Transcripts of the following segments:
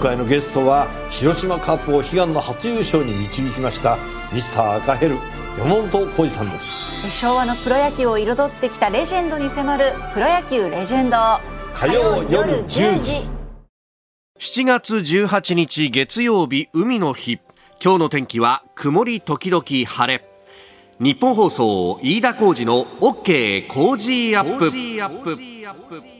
回のゲストは広島カップを悲願の初優勝に導きましたミスター赤ヘル山本浩二さんです。昭和のプロ野球を彩ってきたレジェンドに迫る「プロ野球レジェンド」火曜夜10時。7月18日月曜日海の日。今日の天気は曇り時々晴れ。日本放送飯田浩二の OK 工事アップ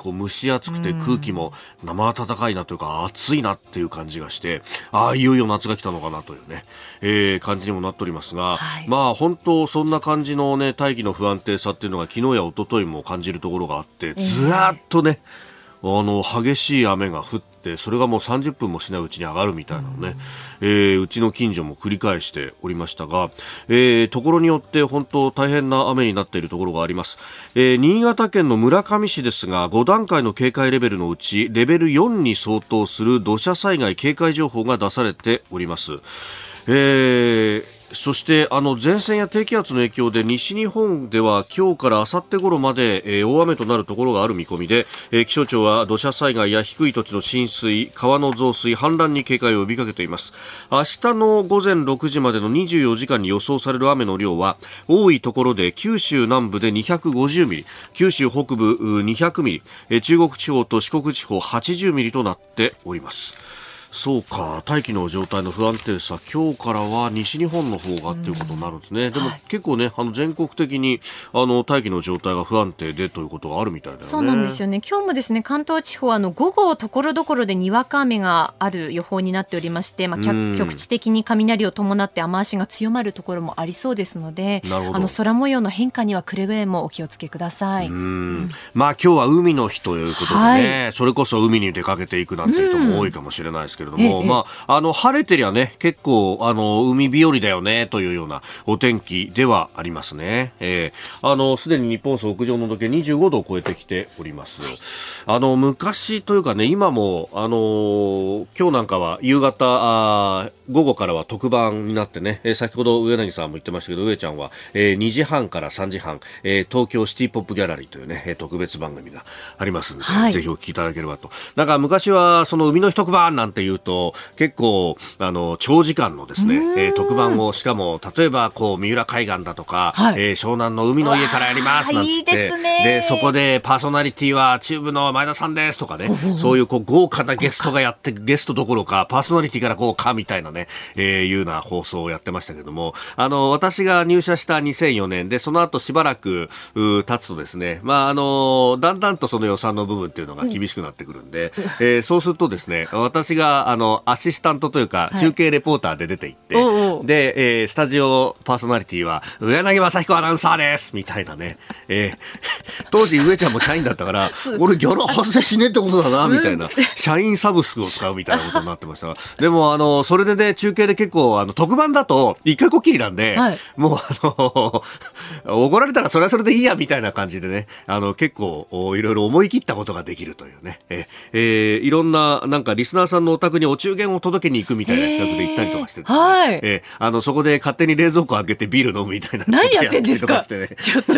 こう蒸し暑くて空気も生暖かいなというか暑いなっていう感じがしてああいよいよ夏が来たのかなというね、えー、感じにもなっておりますが、はい、まあ本当そんな感じのね大気の不安定さっていうのが昨日や一昨日も感じるところがあってずっとね、えー、あの激しい雨が降ってそれがもう30分もしないうちに上がるみたいなのね、うん、えー、うちの近所も繰り返しておりましたが、えー、ところによって本当大変な雨になっているところがあります、えー、新潟県の村上市ですが5段階の警戒レベルのうちレベル4に相当する土砂災害警戒情報が出されております、えーそしてあの前線や低気圧の影響で西日本では今日から明後日頃まで、えー、大雨となるところがある見込みで、えー、気象庁は土砂災害や低い土地の浸水川の増水氾濫に警戒を呼びかけています。明日の午前6時までの24時間に予想される雨の量は多いところで九州南部で250ミリ九州北部200ミリ、中国地方と四国地方80ミリとなっております。そうか大気の状態の不安定さ今日からは西日本の方がということになるんですね、うん、でも、はい、結構ねあの全国的にあの大気の状態が不安定でということがあるみたいだよね。そうなんですよね。今日もですね関東地方あの午後ところどころでにわか雨がある予報になっておりまして、まあ、局地的に雷を伴って雨足が強まるところもありそうですのであの空模様の変化にはくれぐれもお気をつけください、うん、まあ今日は海の日ということでね、はい、それこそ海に出かけていくなんて人も多いかもしれないですけれども、まあ、あの、晴れてりゃね、結構、あの、海日和だよね、というようなお天気ではありますね。えー、あの、すでに日本屋上の時計25度を超えてきております。あの、昔というかね、今も、あの、今日なんかは夕方、あ午後からは特番になってね、えー、先ほど上柳さんも言ってましたけど、上ちゃんは、えー、2時半から3時半、えー、東京シティポップギャラリーというね、特別番組がありますので、はい、ぜひお聞きいただければと。なんか昔は、その海の日特番なんて言うと、結構、あの、長時間のですね、えー、特番を、しかも、例えば、こう、三浦海岸だとか、はい、えー、湘南の海の家からやりますなんていいですね。で、そこでパーソナリティは、チューブの前田さんですとかね、そういう、こう、豪華なゲストがやって、ゲストどころか、パーソナリティからこうか、みたいなね、えー、いうような放送をやってましたけども、あの、私が入社した2004年で、その後しばらく、う経つとですね、まあ、あの、だんだんとその予算の部分っていうのが厳しくなってくるんで、うん、えー、そうするとですね、私が、あの、アシスタントというか、中継レポーターで出ていって、はい、で、えー、スタジオパーソナリティは、上柳正彦アナウンサーですみたいなね、えー、当時上ちゃんも社員だったから、俺ギャラ発生しねえってことだな、みたいな、社員サブスクを使うみたいなことになってました。が、でも、あの、それでね、中継で結構、あの、特番だと、一回こっきりなんで、はい、もう、あの、怒られたらそれはそれでいいや、みたいな感じでね、あの、結構、いろいろ思い切ったことができるというね、えー、いろんな、なんかリスナーさんのお宅にお中元を届けに行くみたいな企画で行ったりとかしてですね、はい、えー、あの、そこで勝手に冷蔵庫開けてビール飲むみたいな。何やってんですか、ね、ちょっと。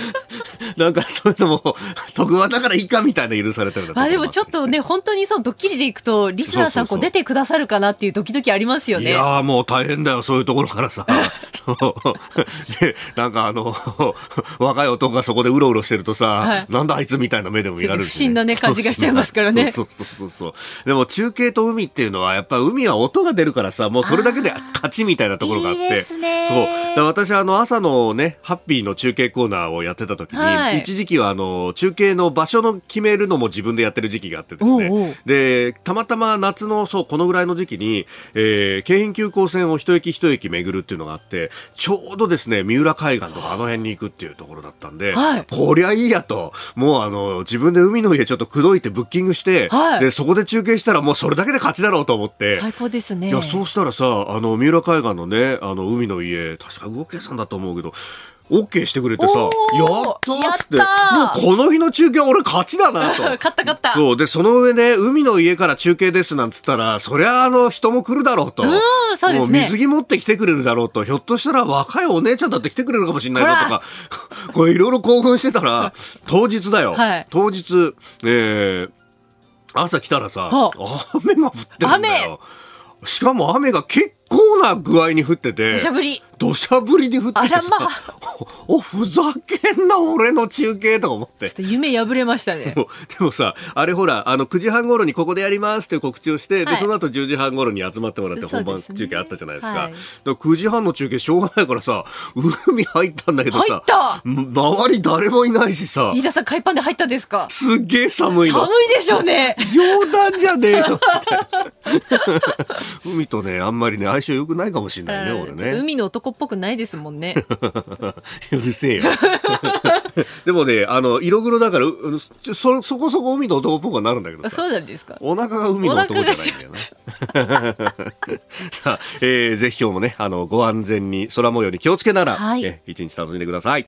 ハハハハ!なんかそういうのも、特番だからいいかみたいな許されてるあ、でもちょっとね、本当にそうドッキリでいくと、リスナーさんこう出てくださるかなっていうドキドキありますよね。いやもう大変だよ、そういうところからさ。で、なんかあの、若い男がそこでうろうろしてるとさ、はい、なんだあいつみたいな目でも見られるし、ね、不審なね、感じがしちゃいますからね。そうそうそうそう。でも中継と海っていうのは、やっぱ海は音が出るからさ、もうそれだけで勝ちみたいなところがあって。いい。そう。私あの朝のね、ハッピーの中継コーナーをやってた時に、はい、一時期はあの、中継の場所の決めるのも自分でやってる時期があってですね。おうおうで、たまたま夏の、そう、このぐらいの時期に、えー、京浜急行線を一駅一駅巡るっていうのがあって、ちょうどですね、三浦海岸とかあの辺に行くっていうところだったんで、はい、こりゃいいやと、もうあの、自分で海の家ちょっと口説いてブッキングして、はい、で、そこで中継したらもうそれだけで勝ちだろうと思って。最高ですね。いや、そうしたらさ、あの、三浦海岸のね、あの、海の家、確か動けさんだと思うけど、OK してくれてさ、やったっつって、もうこの日の中継俺勝ちだなと。勝った勝った。そう。で、その上ね、海の家から中継ですなんつったら、そりゃあの人も来るだろうと。うん、そうですね。水着持って来てくれるだろうと。ひょっとしたら若いお姉ちゃんだって来てくれるかもしれないぞとか、これいろいろ興奮してたら、当日だよ。はい、当日、えー、朝来たらさ、雨が降ってるんだよ。しかも雨が結構な具合に降ってて。土砂降り。土砂降りに降っててさ、あらまあ、お、ふざけんな、俺の中継とか思って。ちょっと夢破れましたね。でもさ、あれほら、あの、9時半頃にここでやりますって告知をして、はい、で、その後10時半頃に集まってもらって本番中継あったじゃないですか。すねはい、9時半の中継しょうがないからさ、海入ったんだけどさ、入った周り誰もいないしさ。飯田さん海パンで入ったんですか？すっげえ寒いの。寒いでしょうね。冗談じゃねえよって。海とね、あんまりね、相性良くないかもしれないね、俺ね。海の男っぽくないですもんね。うるせえよ。でもね、あの、色黒だから、そ、そこそこ海の男っぽくはなるんだけどそうなんですか？お腹が海の男じゃないんだよね。さあ、えー、ぜひ今日もね、あの、ご安全に空模様に気をつけなら、はい、え一日楽しんでください。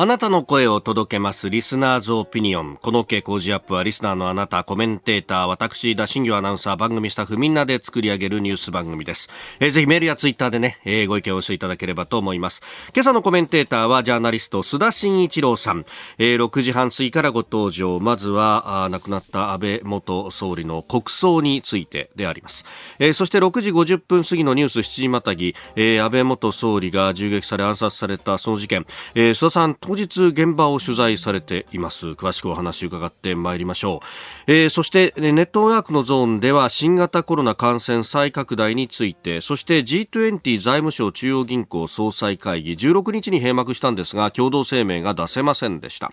あなたの声を届けます。リスナーズオピニオン。この傾向ジアップはリスナーのあなた、コメンテーター、私、田新業アナウンサー、番組スタッフみんなで作り上げるニュース番組です。えー、ぜひメールやツイッターでね、えー、ご意見をお寄せいただければと思います。今朝のコメンテーターはジャーナリスト、須田慎一郎さん。えー、6時半過ぎからご登場。まずは、あ亡くなった安倍元総理の国葬についてであります。えー、そして6時50分過ぎのニュース7時またぎ、えー、安倍元総理が銃撃され暗殺されたその事件。えー、須田さん、当日現場を取材されています。詳しくお話を伺ってまいりましょう、えー、そしてネットワークのゾーンでは新型コロナ感染再拡大についてそして G20 財務省中央銀行総裁会議16日に閉幕したんですが共同声明が出せませんでした、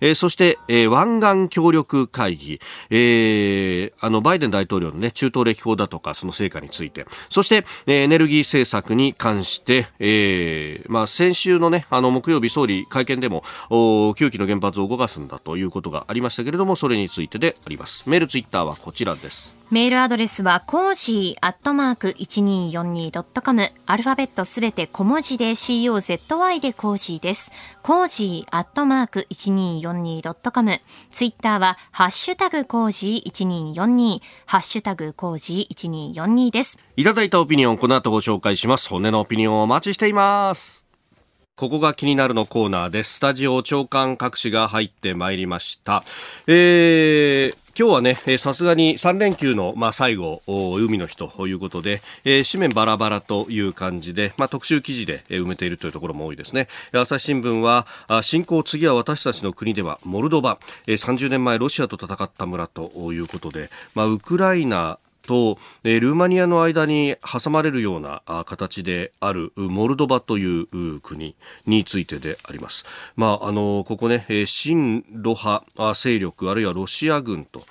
えー、そして、えー、湾岸協力会議、えー、あのバイデン大統領の、ね、中東歴訪だとかその成果について。そして、エネルギー政策に関して、えーまあ、先週の,、ね、あの木曜日総理会見でも9基の原発を動かすんだということがありましたけれどもそれについてであります。メールツイッターはこちらです。メールアドレスはコージーアットマーク 1242.com アルファベットすべて小文字で COZY でコージーです。コージーアットマーク 1242.com ツイッターはハッシュタグコージー1242ハッシュタグコージー1242です。いただいたオピニオンこの後ご紹介します。骨のオピニオンをお待ちしていますここが気になるのコーナーです。スタジオ長官各紙が入ってまいりました。えー今日はね、さすがに3連休の、まあ、最後、海の日ということで、えー、紙面バラバラという感じで、まあ、特集記事で埋めているというところも多いですね。朝日新聞は、侵攻次は私たちの国では、モルドバ、30年前ロシアと戦った村ということで、まあ、ウクライナと、え、ルーマニアの間に挟まれるような形であるモルドバという国についてであります。まあ、あの、ここね、親ロ派勢力あるいはロシア軍と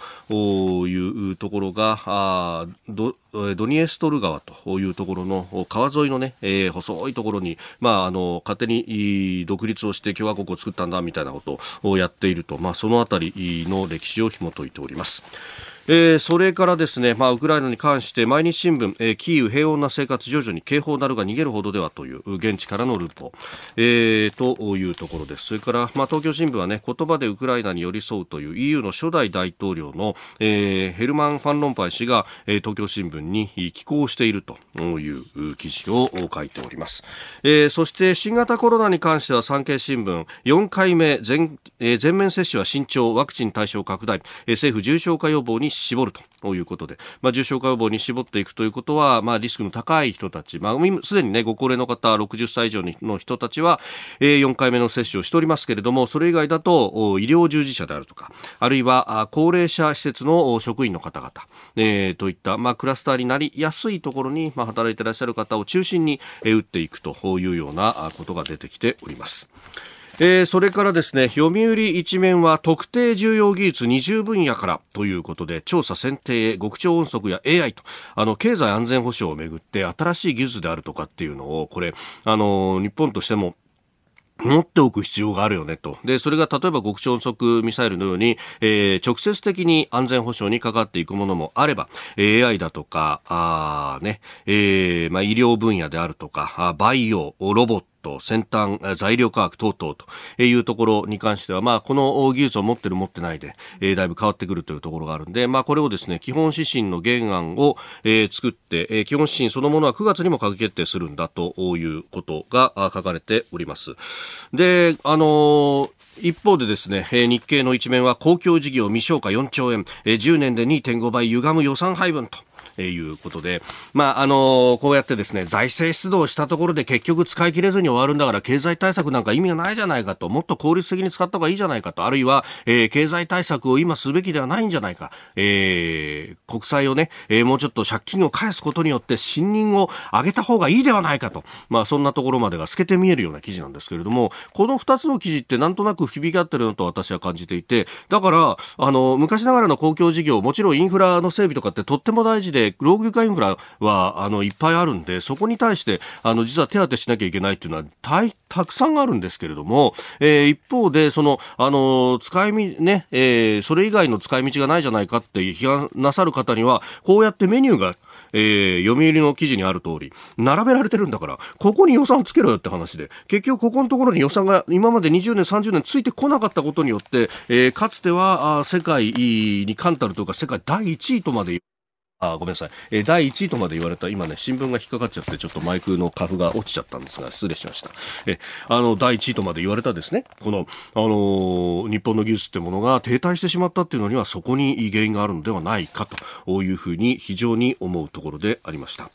いうところが、ドドニエストル川というところの川沿いのね、えー、細いところに、まあ、あの、勝手に独立をして共和国を作ったんだみたいなことをやっていると、まあ、そのあたりの歴史を紐解いております。えー、それからですね、まあ、ウクライナに関して毎日新聞、えー、キーウ平穏な生活徐々に警報なるが逃げるほどではという現地からのルポ、えー、というところです。それから、まあ、東京新聞はね、言葉でウクライナに寄り添うという EU の初代大統領の、えー、ヘルマン・ファン・ロンパイ氏が、えー、東京新聞に寄稿しているという記事を書いております。えー、そして新型コロナに関しては産経新聞4回目全,、えー、全面接種は慎重ワクチン対象拡大、えー、政府重症化予防に絞るということで、まあ、重症化予防に絞っていくということは、まあ、リスクの高い人たち、まあ、すでにね、ご高齢の方、60歳以上の人たちは、えー、4回目の接種をしておりますけれども、それ以外だと、医療従事者であるとか、あるいは、高齢者施設の職員の方々、えー、といった、まあ、クラスターになりやすいところに、まあ、働いていらっしゃる方を中心に、えー、打っていくというようなことが出てきております。えー、それからですね読売一面は特定重要技術20分野からということで調査選定極超音速や AI とあの経済安全保障をめぐって新しい技術であるとかっていうのをこれあの日本としても持っておく必要があるよねと。で、それが例えば極超音速ミサイルのように、えー、直接的に安全保障にかかっていくものもあれば、AI だとか、あね、えー、まあ、医療分野であるとか、バイオ、ロボット、ト、先端材料価格等々というところに関しては、まあ、この技術を持ってる持ってないで、えー、だいぶ変わってくるというところがあるんで、まあ、これをですね、基本指針の原案を、えー、作って、えー、基本指針そのものは9月にも閣議決定するんだということが書かれております。で、あの一方でですね、日経の一面は公共事業未消化4兆円、10年で2.5倍歪む予算配分と。えいうことで、まあ、あのこうやってですね、財政出動したところで結局使い切れずに終わるんだから経済対策なんか意味がないじゃないかと、もっと効率的に使った方がいいじゃないかと、あるいは、えー、経済対策を今すべきではないんじゃないか、えー、国債をね、えー、もうちょっと借金を返すことによって信任を上げた方がいいではないかと、まあ、そんなところまでが透けて見えるような記事なんですけれども、この2つの記事ってなんとなく響き合ってるのと私は感じていて、だから、あの、昔ながらの公共事業、もちろんインフラの整備とかってとっても大事で、老朽化インフラはあのいっぱいあるんでそこに対してあの実は手当てしなきゃいけないっていうのはたたくさんあるんですけれども、えー、一方でそのあの使いみね、えー、それ以外の使い道がないじゃないかって批判なさる方にはこうやってメニューがえー、読売の記事にある通り、並べられてるんだから、ここに予算をつけろよって話で、結局ここのところに予算が今まで20年、30年ついてこなかったことによって、えー、かつては世界に冠たるというか、世界第1位とまであごめんなさい、えー、第1位とまで言われた今ね新聞が引っかかっちゃってちょっとマイクのカフが落ちちゃったんですが失礼しました。えあの第1位とまで言われたですね。この、あのー、日本の技術ってものが停滞してしまったっていうのにはそこに原因があるのではないかというふうに非常に思うところでありました。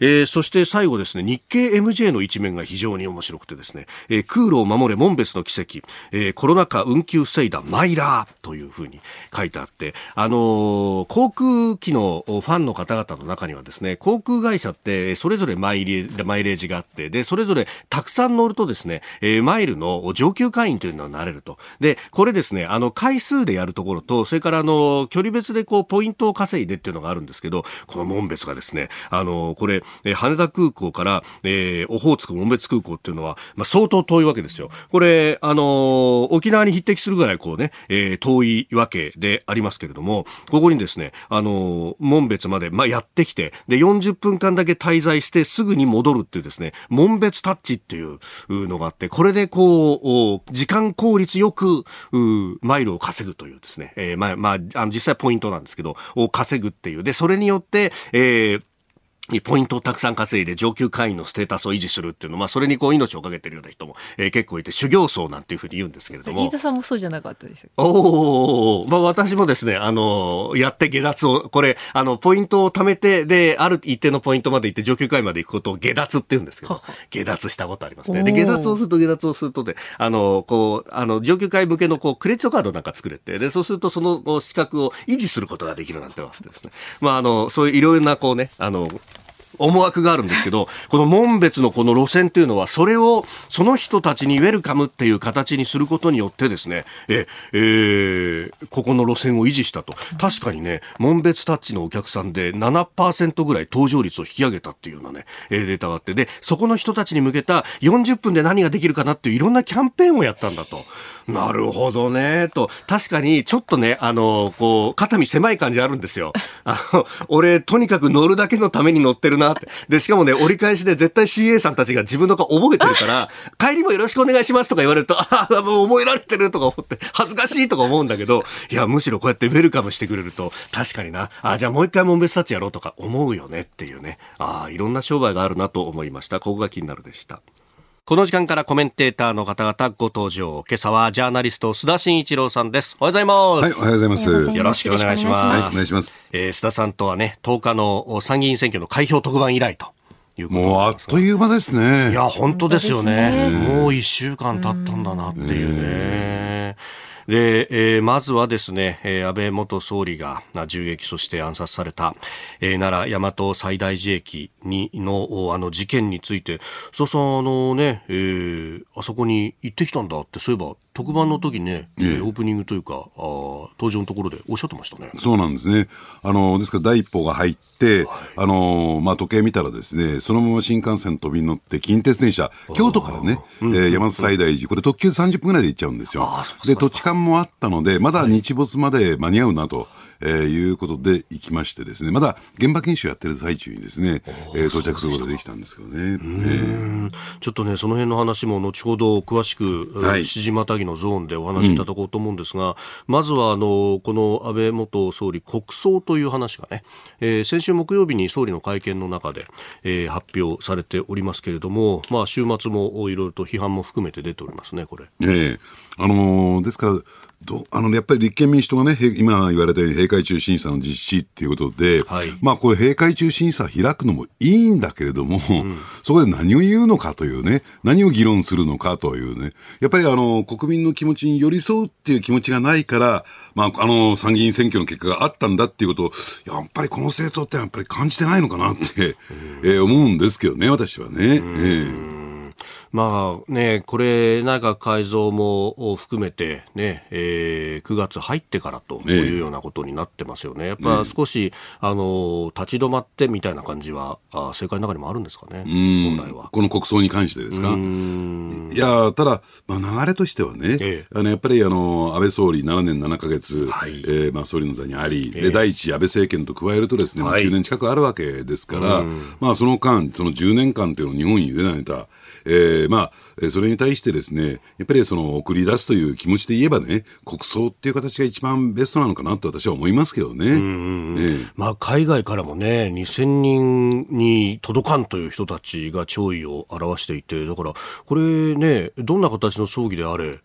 えー、そして最後ですね、日経 MJ の一面が非常に面白くてですね、えー、空路を守れ門別の奇跡、えー、コロナ禍運休防いだマイラーというふうに書いてあって、あのー、航空機のファンの方々の中にはですね、航空会社ってそれぞれマイレマイレージがあって、で、それぞれたくさん乗るとですね、えー、マイルの上級会員というのはなれると。で、これですね、あの、回数でやるところと、それからあの、距離別でこう、ポイントを稼いでっていうのがあるんですけど、この門別がですね、あの、これ、えー、羽田空港から、えー、オホーツク門別空港っていうのは、まあ、相当遠いわけですよ。これ、あのー、沖縄に匹敵するぐらいこうね、えー、遠いわけでありますけれども、ここにですね、あのー、門別まで、まあ、やってきて、で、40分間だけ滞在してすぐに戻るっていうですね、門別タッチっていうのがあって、これでこう、時間効率よく、マイルを稼ぐというですね、えー、まあ、まあ、あの実際ポイントなんですけど、を稼ぐっていう。で、それによって、えー、ポイントをたくさん稼いで上級会員のステータスを維持するっていうのは、まあ、それにこう命をかけてるような人も、えー、結構いて、修行僧なんていうふうに言うんですけれども。飯田さんもそうじゃなかったですおおまあ、私もですね、あの、やって下脱を、これ、あの、ポイントを貯めて、で、ある一定のポイントまで行って上級会員まで行くことを下脱って言うんですけど、下脱したことありますね。で、下脱をすると下脱をするとで、あの、こう、あの、上級会員向けのこう、クレジットカードなんか作れて、で、そうするとその資格を維持することができるなんてわけですね。まあ、あの、そういういろいろなこうね、あの、思惑があるんですけど、この門別のこの路線というのは、それをその人たちにウェルカムっていう形にすることによってですね、え、えー、ここの路線を維持したと。確かにね、門別タッチのお客さんで7%ぐらい搭乗率を引き上げたっていうようなね、データがあって、で、そこの人たちに向けた40分で何ができるかなっていういろんなキャンペーンをやったんだと。なるほどね、と。確かに、ちょっとね、あの、こう、肩身狭い感じあるんですよ。あの、俺、とにかく乗るだけのために乗ってるなって。で、しかもね、折り返しで絶対 CA さんたちが自分の顔覚えてるから、帰りもよろしくお願いしますとか言われると、ああ、もう覚えられてるとか思って、恥ずかしいとか思うんだけど、いや、むしろこうやってウェルカムしてくれると、確かにな、あじゃあもう一回門別タッチやろうとか思うよねっていうね。ああ、いろんな商売があるなと思いました。ここが気になるでした。この時間からコメンテーターの方々ご登場。今朝はジャーナリスト須田慎一郎さんです。おはようございます。はい、おはようございます。よろしくお願いします。はい、お願いします。えー、須田さんとはね、10日の参議院選挙の開票特番以来と。もうあっという間ですね。いや、本当ですよね。ねもう一週間経ったんだなっていうね。で、えー、まずはですね、えー、安倍元総理が銃撃そして暗殺された、えー、奈良大和西大寺駅にのあの事件について、そうさん、あのね、えー、あそこに行ってきたんだって、そういえば特番の時ね、えー、オープニングというかあ登場のところでおっしゃってましたね。そうなんですね。あのですから第一報が入って、はい、あのまあ時計見たらですね、そのまま新幹線飛び乗って近鉄電車京都からね、えー、大和西大寺これ特急30分ぐらいで行っちゃうんですよ。で土地勘もあったのでまだ日没まで間に合うなと。えー、いうことで行きましてですね、まだ現場研修やってる最中にですね、えー、到着することができたんですけどね。えー、ちょっとね、その辺の話も後ほど詳しく、はい、七時またぎのゾーンでお話しいただこうと思うんですが、うん、まずはあの、この安倍元総理国葬という話がね、えー、先週木曜日に総理の会見の中で、えー、発表されておりますけれども、まあ、週末もいろいろと批判も含めて出ておりますね、これ。ええ。ー、あのー、ですから、どあのやっぱり立憲民主党がね、今言われたように閉会中審査の実施っていうことで、はい、まあこれ閉会中審査開くのもいいんだけれども、うん、そこで何を言うのかというね、何を議論するのかというね、やっぱりあの国民の気持ちに寄り添うっていう気持ちがないから、まああの参議院選挙の結果があったんだっていうことを、やっぱりこの政党ってやっぱり感じてないのかなって、えー、思うんですけどね、私はね。えーまあね、これ、内閣改造も含めてね、えー、9月入ってからというようなことになってますよね。やっぱ少し、あの、立ち止まってみたいな感じは、あ政界の中にもあるんですかね、本来は。この国葬に関してですか？いや、ただ、まあ、流れとしてはね、ええ、あのやっぱりあの安倍総理7年7か月、はい、えー、まあ、総理の座にあり、え、で第一安倍政権と加えるとですね、はい、9年近くあるわけですから、まあ、その間、その10年間というのを日本に委ねた、えー、まあ、それに対してですね、やっぱりその送り出すという気持ちで言えばね、国葬っていう形が一番ベストなのかなと私は思いますけどね。まあ、海外からもね、2000人に届かんという人たちが弔意を表していて、だから、これね、どんな形の葬儀であれ、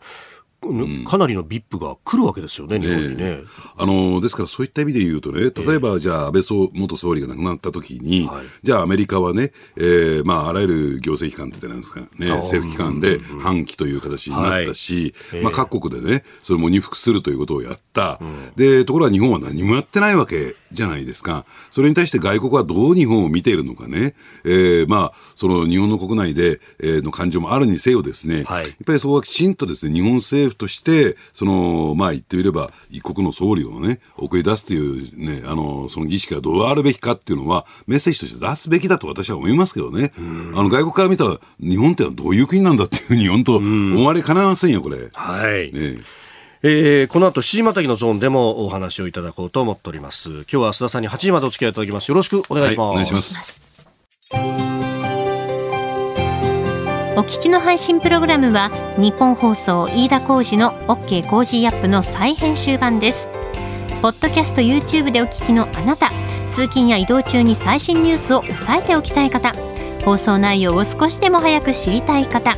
かなりの VIP が来るわけですよね、日本にね。あのですからそういった意味で言うとね、例えば、じゃあ安倍元総理が亡くなった時に、はい、じゃあアメリカはね、えーまあ、あらゆる行政機関ってなんですかね、政府機関で反旗という形になったし、はい、まあ、各国でね、それも二服するということをやった、うん、でところが日本は何もやってないわけじゃないですか、それに対して外国はどう日本を見ているのかね、えーまあ、その日本の国内で、えー、の感情もあるにせよですね、はい、やっぱりそこはきちんとですね日本政府として、そのまあ言ってみれば、一国の総理をね、送り出すというね、あのその儀式がどうあるべきかっていうのは、メッセージとして出すべきだと私は思いますけどね、あの外国から見たら、日本ってのはどういう国なんだっていうふうに、本当、思われかねませんよ、これ。はい、ねえー、この後7時またぎのゾーンでもお話をいただこうと思っております。今日は須田さんに8時までお付き合いいただきます。よろしくお願いします。はい、お願いします。お聞きの配信プログラムはニッポン放送飯田浩司の OK コージーアップの再編集版です。ポッドキャスト YouTube でお聞きのあなた、通勤や移動中に最新ニュースを押さえておきたい方、放送内容を少しでも早く知りたい方。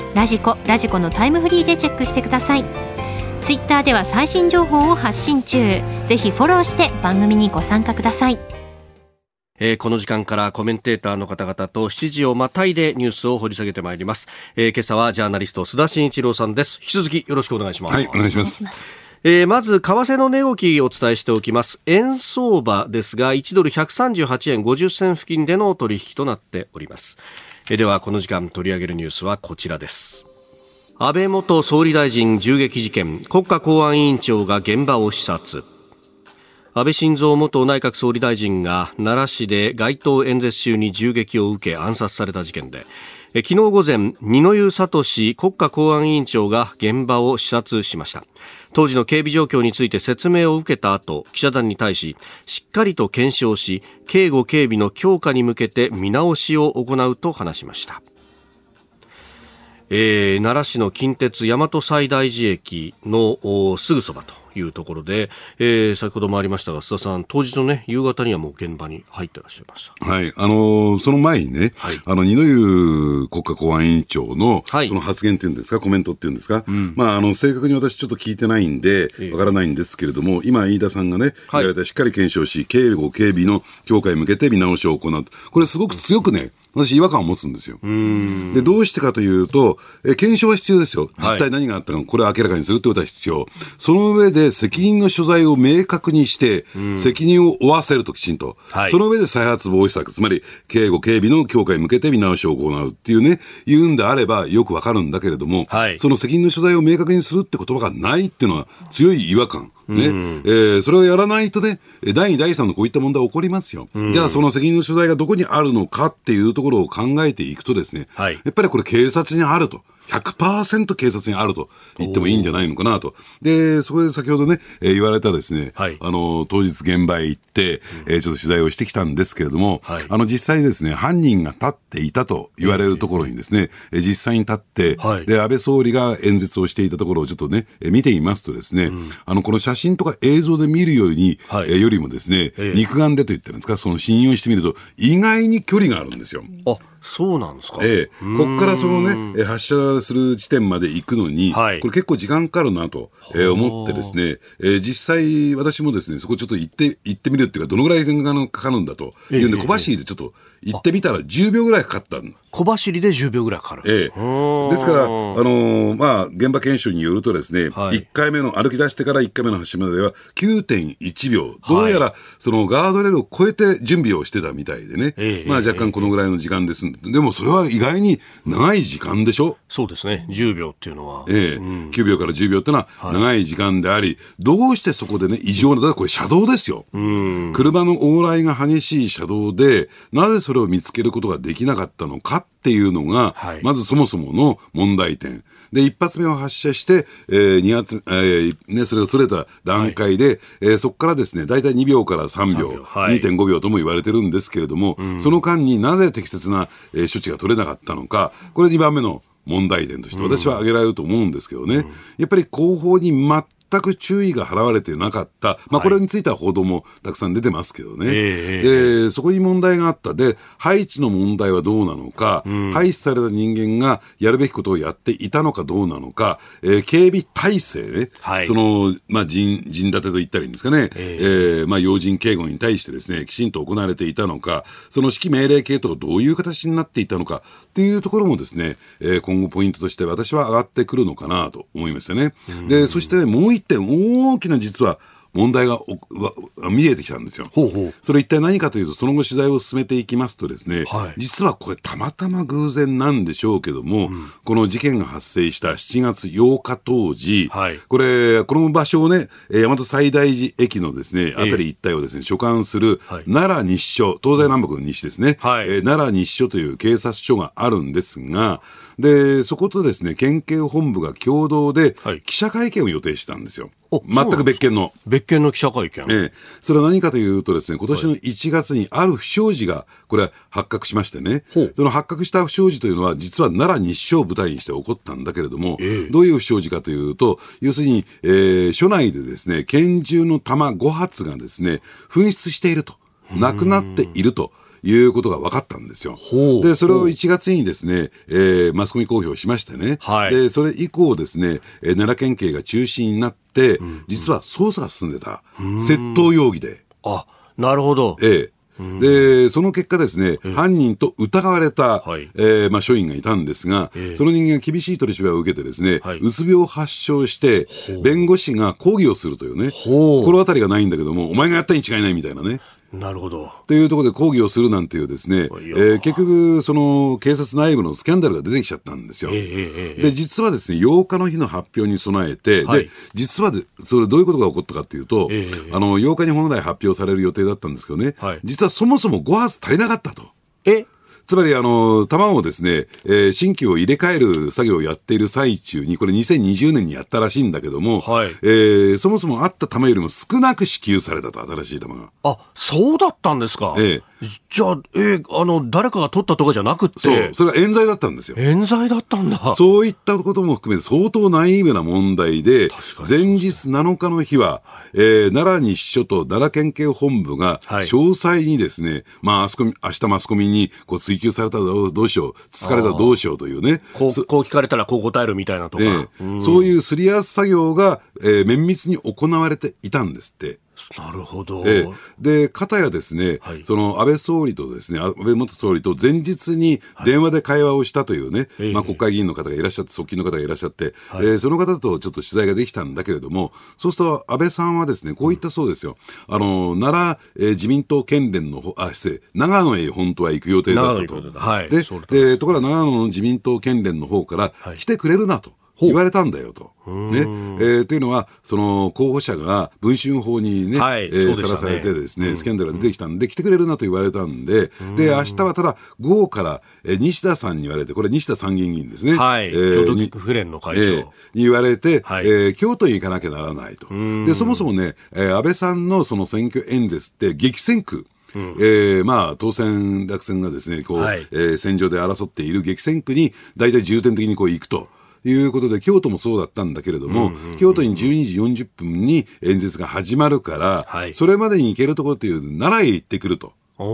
ラジコラジコのタイムフリーでチェックしてください。ツイッターでは最新情報を発信中。ぜひフォローして番組にご参加ください。えー、この時間からコメンテーターの方々と7時をまたいでニュースを掘り下げてまいります、えー、今朝はジャーナリスト須田慎一郎さんです。引き続きよろしくお願いします。はいお願いします。えー、まず、為替の値動きをお伝えしておきます。円相場ですが、1ドル138円50銭付近での取引となっております。ではこの時間取り上げるニュースはこちらです。安倍元総理大臣銃撃事件国家公安委員長が現場を視察。安倍晋三元内閣総理大臣が奈良市で街頭演説中に銃撃を受け暗殺された事件で昨日午前二之湯聡国家公安委員長が現場を視察しました。当時の警備状況について説明を受けた後記者団に対ししっかりと検証し警護警備の強化に向けて見直しを行うと話しました。えー、奈良市の近鉄大和西大寺駅のすぐそばと。いうところで、えー、先ほどもありましたが、須田さん、当日のね、夕方にはもう現場に入ってらっしゃいました。はい。あのー、その前にね、はい、あの、二之湯国家公安委員長の、はい、その発言っていうんですか、コメントっていうんですか、うん、まあ、あの、正確に私ちょっと聞いてないんで、わからないんですけれども、今、飯田さんがね、言われたしっかり検証し、警護、警備の強化に向けて見直しを行う。これすごく強くね、私、違和感を持つんですよ。で、どうしてかというと、え検証は必要ですよ。実態何があったのか、これを明らかにするってことは必要。その上で責任の所在を明確にして、責任を負わせるときちんと、はい、その上で再発防止策、つまり警護、警備の強化に向けて見直しを行うっていうね、言うんであればよくわかるんだけれども、はい、その責任の所在を明確にするって言葉がないっていうのは強い違和感。ね、うん、えー、それをやらないとね、第2、第3のこういった問題起こりますよ。うん、じゃあ、その責任の所在がどこにあるのかっていうところを考えていくとですね、はい、やっぱりこれ警察にあると。100%警察にあると言ってもいいんじゃないのかなと。で、そこで先ほどね、えー、言われたですね、はい、あの、当日現場へ行って、えー、ちょっと取材をしてきたんですけれども、はい、あの、実際ですね、犯人が立っていたと言われるところにですね、えー、実際に立って、はい、で、安倍総理が演説をしていたところをちょっとね、えー、見ていますとですね、うん、あの、この写真とか映像で見るように、はい、えー、よりもですね、えー、肉眼でと言ってるんですか、その信用してみると、意外に距離があるんですよ。あそうなんですか？ええ。こっからそのね、発射する地点まで行くのに、はい、これ結構時間かかるなと、えー、思ってですね、えー、実際私もですね、そこちょっと行って、行ってみるっていうか、どのぐらい時間がかかるんだと。いうんで、小走りでちょっと行ってみたら10秒ぐらいかかったん小走りで10秒ぐらいかかる。ええ。ですから、あのー、まあ、現場検証によるとですね、はい、1回目の、歩き出してから1回目の発射までは9.1秒。どうやら、そのガードレールを超えて準備をしてたみたいでね。えまあ、若干このぐらいの時間です。でも、それは意外に長い時間でしょ？そうですね。10秒っていうのは。ええ、うん、9秒から10秒っていうのは長い時間であり、はい、どうしてそこでね、異常な、だからこれ車道ですよ。うん、車の往来が激しい車道で、なぜそれを見つけることができなかったのかっていうのが、はい、まずそもそもの問題点。で、一発目を発射して、えー、二発、えー、ね、それがそれた段階で、はい、えー、そこからですね、大体2秒から3秒、3秒。はい、2.5秒とも言われてるんですけれども、うん、その間になぜ適切な、えー、処置が取れなかったのか、これ2番目の問題点として私は挙げられると思うんですけどね、うん、やっぱり後方に全全く注意が払われてなかった、まあ、これについては報道もたくさん出てますけどね、はい、でそこに問題があった、で配置の問題はどうなのか、うん、廃止された人間がやるべきことをやっていたのかどうなのか、えー、警備体制ね、はい、そのまあ陣、陣立てと言ったらいいんですかね、えー、えー、まあ、要人警護に対してですねきちんと行われていたのか、その指揮命令系統どういう形になっていたのか。っていうところもですね、えー、今後ポイントとして私は上がってくるのかなと思いますよね。でそしてねもう一点大きな実は問題が見えてきたんですよ。ほうほう。それ一体何かというと、その後取材を進めていきますとですね、はい、実はこれたまたま偶然なんでしょうけども、うん、この事件が発生した7月8日当時、はい、これ、この場所をね、大和西大寺駅のですね、あたり一帯をですね、所管する奈良日署、東西南北の西ですね、はい、えー、奈良日署という警察署があるんですが、で、そことですね、県警本部が共同で記者会見を予定したんですよ。全く別件の。別件の記者会見。ええ。それは何かというとですね、今年の1月にある不祥事が、これは発覚しましてね、はい、その発覚した不祥事というのは、実は奈良日照を舞台にして起こったんだけれども、えどういう不祥事かというと、要するに、えー、署内でですね、拳銃の弾5発がですね、紛失していると、なくなっていると。いうことが分かったんですよ。で、それを1月にですね、えー、マスコミ公表しましてね、はい、で、それ以降ですね、えー、奈良県警が中心になって、うん、実は捜査が進んでた。窃盗容疑で。あ、なるほど。ええ。で、その結果ですね、犯人と疑われた、はい、えー、まあ、署員がいたんですが、えー、その人間が厳しい取り調べを受けてですね、はい、うつ病を発症して、弁護士が抗議をするというね、心当たりがないんだけども、お前がやったに違いないみたいなね。なるほど。というところで抗議をするなんていうですね、えー、結局、その警察内部のスキャンダルが出てきちゃったんですよ。えー、で、実はですね、8日の日の発表に備えて、はい、で、実はで、それどういうことが起こったかというと、えー、あの、8日に本来発表される予定だったんですけどね、はい、実はそもそも5発足りなかったと。え？つまり、あの、卵をですね、えー、新規を入れ替える作業をやっている最中に、これ2020年にやったらしいんだけども、はい、えー、そもそもあった玉よりも少なく支給されたと、新しい玉が。あ、そうだったんですか。ええじゃあ、えー、あの、誰かが取ったとかじゃなくて。そう、それが冤罪だったんですよ。冤罪だったんだ。そういったことも含めて相当ナイーブな問題で、前日7日の日は、えー、奈良西署と奈良県警本部が、詳細にですね、はい、まあ、あそこ、明日マスコミにこう追及されたらどうしよう、つかれたらどうしようというね。こう、こう聞かれたらこう答えるみたいなとか。えー、そういうすり合わせ作業が、えー、綿密に行われていたんですって。なるほど。えで、方やですね、はい、その安倍総理とですね、安倍元総理と前日に電話で会話をしたというね、はい、まあ国会議員の方がいらっしゃって、側近の方がいらっしゃって、はい、えー、その方とちょっと取材ができたんだけれども、そうすると安倍さんはですね、こう言ったそうですよ。うん、あの、奈良、えー、自民党県連の、あ、失礼、長野へ本当は行く予定だったと。はい、で、で、ところが長野の自民党県連の方から来てくれるなと。言われたんだよと。ねえー、というのは、その候補者が文春法にね、はい、えー、さらされてですね、スキャンダルが出てきたんで、来てくれるなと言われたんで、で、明日はただ、午後から、えー、西田さんに言われて、これ西田参議院議員ですね。はい。えー、京都府連の会長。えー、に言われて、はい、えー、京都に行かなきゃならないと。で、そもそもね、えー、安倍さんのその選挙演説って激戦区。うん、えー、まあ、当選、落選がですね、こう、はい、えー、戦場で争っている激戦区に、大体重点的にこう行くと。いうことで、京都もそうだったんだけれども、うんうんうん、京都に12時40分に演説が始まるから、はい、それまでに行けるところっていう、奈良へ行ってくると。急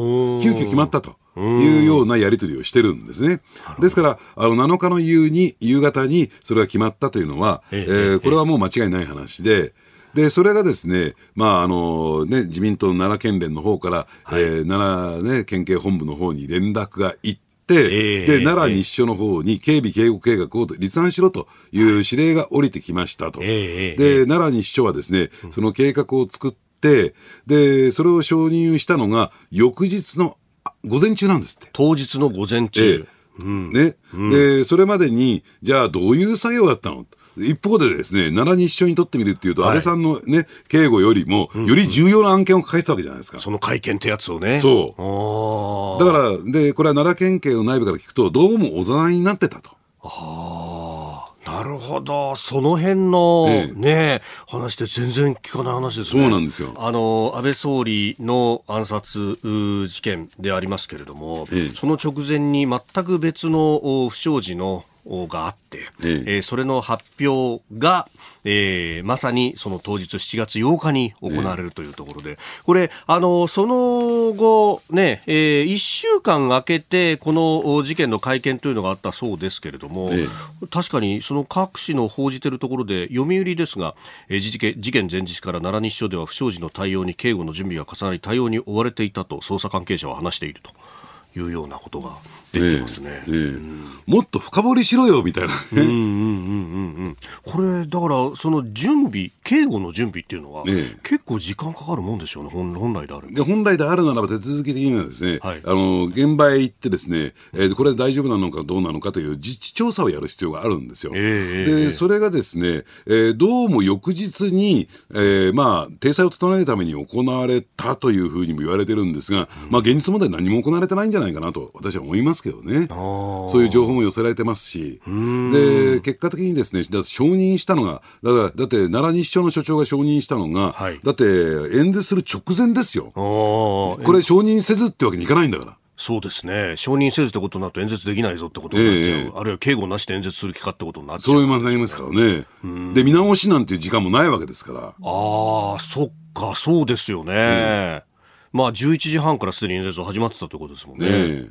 遽決まったと。いうようなやり取りをしてるんですね。ですから、あの、7日の夕に、夕方にそれが決まったというのは、えええー、これはもう間違いない話で、で、それがですね、まあ、あの、ね、自民党奈良県連の方から、はい、えー、奈良ね、県警本部の方に連絡が行って、えー、で、奈良日署の方に警備警護計画を立案しろという指令が降りてきましたと。えー、で、奈良日署はですね、その計画を作って、で、それを承認したのが翌日の午前中なんですって。当日の午前中。えー、うん、ね、うん、で、それまでに、じゃあどういう作業だったの一方でですね、奈良日署にとってみるっていうと、はい、安倍さんのね、警護よりも、より重要な案件を抱えてたわけじゃないですか。その会見ってやつをね。そう。だから、で、これは奈良県警の内部から聞くと、どうもおざなりになってたと。ああ。なるほど。その辺のね、ね話って全然聞かない話ですね。そうなんですよ。あの、安倍総理の暗殺事件でありますけれども、ええ、その直前に全く別の不祥事のがあって、ええー、それの発表が、えー、まさにその当日7月8日に行われるというところで、えこれ、あの、その後、ね、えー、1週間空けて、この事件の会見というのがあったそうですけれども、え確かにその各紙の報じているところで、読売ですが、えー、事件事件前日から奈良日署では不祥事の対応に警護の準備が重なり、対応に追われていたと捜査関係者は話していると。いうようなことが出てますね、えーえーうん、もっと深掘りしろよみたいな、うんうんうんうん、これだからその準備警護の準備っていうのは、えー、結構時間かかるもんでしょうね本来であるで本来であるならば手続き的にはですね、はい、あの現場へ行ってですね、えー、これ大丈夫なのかどうなのかという実地調査をやる必要があるんですよ、えー、でそれがですね、えー、どうも翌日に、えー、まあ体裁を整えるために行われたというふうにも言われてるんですが、うん、まあ現実問題何も行われてないんじゃないかなと私は思いますけどね。そういう情報も寄せられてますし。で、結果的にですね、だ承認したのが、だから、だって奈良日署の所長が承認したのが、はい、だって演説する直前ですよ。これ承認せずってわけにいかないんだから。そうですね。承認せずってことになると演説できないぞってことになっちゃう。えー、あるいは警護なしで演説する気かってことになっちゃう、そういうまなりますからね。で、見直しなんていう時間もないわけですから。ああ、そっか、そうですよね。えーまあ、11時半からすでに演説は始まってたということですもんね。ね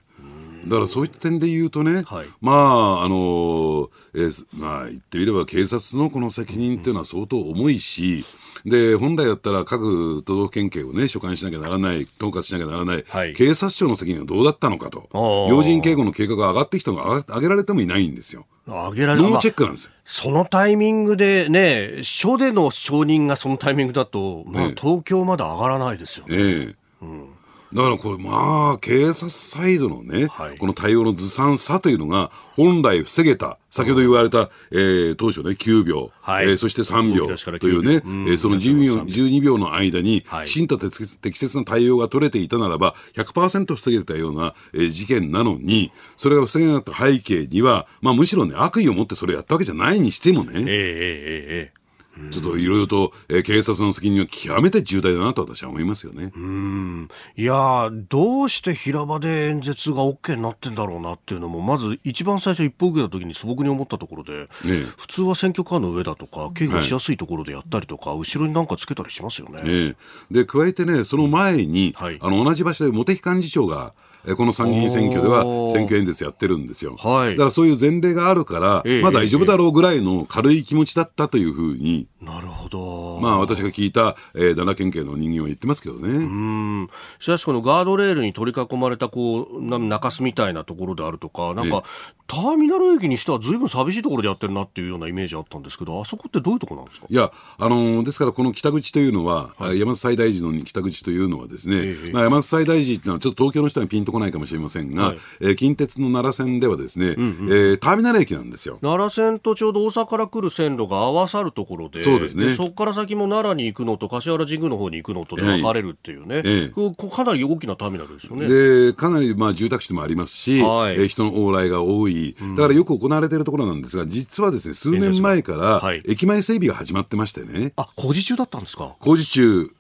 だからそういった点で言うとね、はい、まあ、あの、えー、まあ、言ってみれば警察のこの責任っていうのは相当重いし、で、本来だったら各都道府県警をね、所管しなきゃならない、統括しなきゃならない、はい、警察庁の責任はどうだったのかと。要人警護の計画が上がってきたのが上げられてもいないんですよ。上げられノーチェックなんです、まあ、そのタイミングでね、署での承認がそのタイミングだと、まあ、東京まで上がらないですよね。ねうんだからこれ、まあ、警察サイドのね、はい、この対応のずさんさというのが、本来防げた、先ほど言われた、えー、当初ね、9秒、はい、えー、そして3秒というね、えー、その12秒 ,12 秒の間に、きちんと適切な対応が取れていたならば、100%防げたような、えー、事件なのに、それが防げなかった背景には、まあ、むしろね、悪意を持ってそれをやったわけじゃないにしてもね、えー、えー、えー、ちょっといろいろと、えー、警察の責任は極めて重大だなと私は思いますよね。うん。いやどうして平場で演説が OK になってんだろうなっていうのも、まず一番最初一歩受けた時に素朴に思ったところで、ね、普通は選挙カーの上だとか、警護しやすいところでやったりとか、はい、後ろになんかつけたりしますよね。ねで、加えてね、その前に、はい、あの、同じ場所で茂木幹事長が、この参議院選挙では選挙演説やってるんですよ。はい、だからそういう前例があるから、ええ、まあ大丈夫だろうぐらいの軽い気持ちだったというふうに、なるほど。まあ私が聞いた、えー、奈良県警の人間は言ってますけどね。うん。しかしこのガードレールに取り囲まれたこう、中洲みたいなところであるとか、なんか、ターミナル駅にしてはずいぶん寂しいところでやってるなっていうようなイメージあったんですけど、あそこってどういうところなんですか？いや、あのー、ですからこの北口というのは、はい、山手最大寺の北口というのはですね、えー、まあ、山手最大寺っていうのはちょっと東京の人はピンとこないかもしれませんが、はい、えー、近鉄の奈良線ではですね、うんうん、えー、ターミナル駅なんですよ。奈良線とちょうど大阪から来る線路が合わさるところで、そうですね。そこから先も奈良に行くのと柏原神宮の方に行くのとで分かれるっていうね、ええ、かなり大きなターミナルですよね。で、かなりまあ住宅地もありますし、はい、えー、人の往来が多い、だからよく行われているところなんですが、実はですね、数年前から駅前整備が始まってましてね。あ、工事中だったんですか。工事中。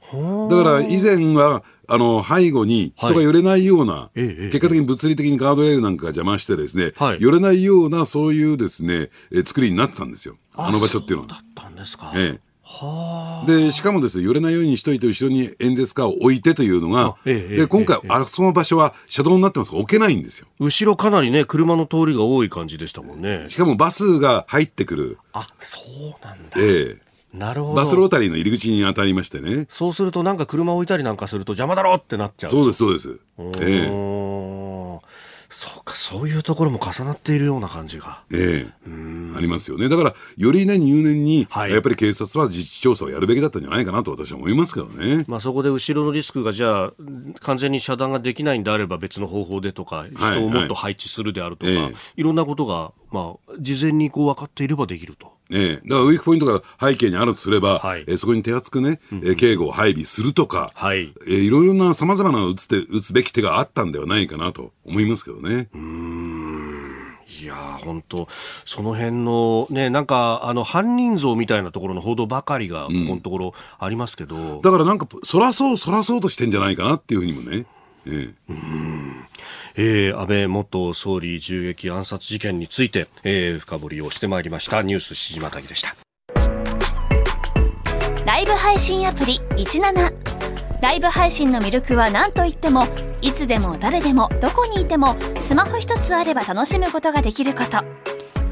だから以前は、あの、背後に人が寄れないような、はい、結果的に物理的にガードレールなんかが邪魔してですね、はい、寄れないような、そういうですね、え作りになってたんですよ。あの場所っていうのは。だったんですか。ええで、しかもですね、寄れないようにしといて、後ろに演説家を置いてというのが、ええ、で、今回、え、あその場所は車道になってますから置けないんですよ。後ろかなりね、車の通りが多い感じでしたもんね。しかもバスが入ってくる。あ、そうなんだ。ええ。なるほど。バスロータリーの入り口に当たりましてね。そうするとなんか車置いたりなんかすると邪魔だろってなっちゃう。そうです、そうです。ええ。そうか、そういうところも重なっているような感じが。ええありますよね。だから、よりね、入念に、はい、やっぱり警察は実地調査をやるべきだったんじゃないかなと私は思いますけどね。まあそこで後ろのリスクがじゃあ、完全に遮断ができないんであれば別の方法でとか、人をもっと配置するであるとか、はいはい、いろんなことが、まあ、事前にこう分かっていればできると。ええ、だからウィークポイントが背景にあるとすれば、はい、えそこに手厚くね、え、うん、警護を配備するとか、はい、えいろいろなさまざまな打つ手打つべき手があったんではないかなと思いますけどね。うん。いや本当その辺のねなんかあの犯人像みたいなところの報道ばかりがここのところありますけど、うん、だからなんかそらそうそらそうとしてんじゃないかなっていうふうにもね。ええ、うん。えー、安倍元総理銃撃暗殺事件について、えー、深掘りをしてまいりました。ニュースしじまたぎでした。ライブ配信アプリ17ライブ配信の魅力は何といってもいつでも誰でもどこにいてもスマホ一つあれば楽しむことができること。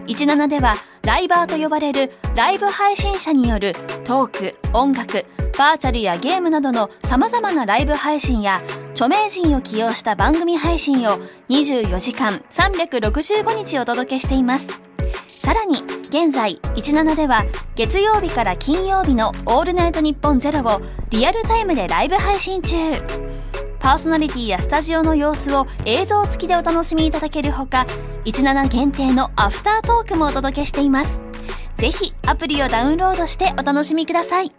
17ではライバーと呼ばれるライブ配信者によるトーク音楽バーチャルやゲームなどの様々なライブ配信や著名人を起用した番組配信を24時間365日お届けしています。さらに、現在、17では月曜日から金曜日のオールナイトニッポンゼロをリアルタイムでライブ配信中。パーソナリティやスタジオの様子を映像付きでお楽しみいただけるほか、17限定のアフタートークもお届けしています。ぜひアプリをダウンロードしてお楽しみください。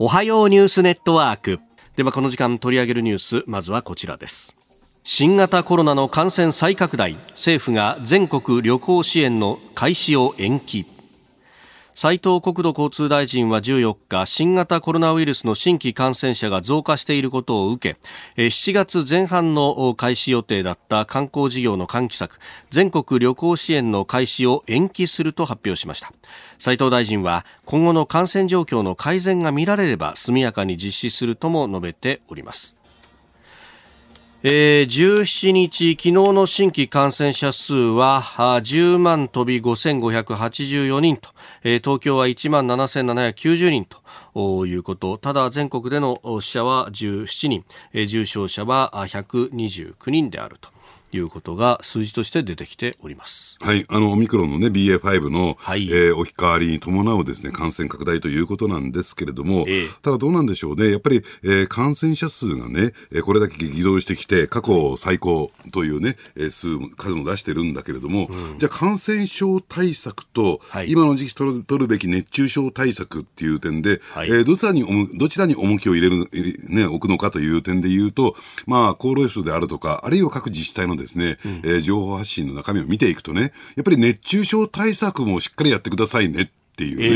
おはようニュースネットワーク。ではこの時間取り上げるニュース、まずはこちらです。新型コロナの感染再拡大、政府が全国旅行支援の開始を延期。斉藤国土交通大臣は14日新型コロナウイルスの新規感染者が増加していることを受け7月前半の開始予定だった観光事業の喚起策全国旅行支援の開始を延期すると発表しました。斉藤大臣は今後の感染状況の改善が見られれば速やかに実施するとも述べております。えー、17日、昨日の新規感染者数は10万飛び5584人と、えー、東京は1万7790人ということ、ただ全国での死者は17人、えー、重症者は129人であると。いうことが数字として出てきております。はい、あのオミクロンのね BA.5 の、はい、えー、置き換わりに伴うですね感染拡大ということなんですけれども、えー、ただどうなんでしょうね。やっぱり、えー、感染者数がね、えー、これだけ激増してきて過去最高というね、えー、数数も出してるんだけれども、うん、じゃあ感染症対策と、はい、今の時期取る取るべき熱中症対策っていう点で、はい、えー、どちらにどちらに重きを入れるね置くのかという点で言うと、まあ厚労省であるとかあるいは各自治体のですね、うん、えー、情報発信の中身を見ていくとね、やっぱり熱中症対策もしっかりやってくださいねっていうね、え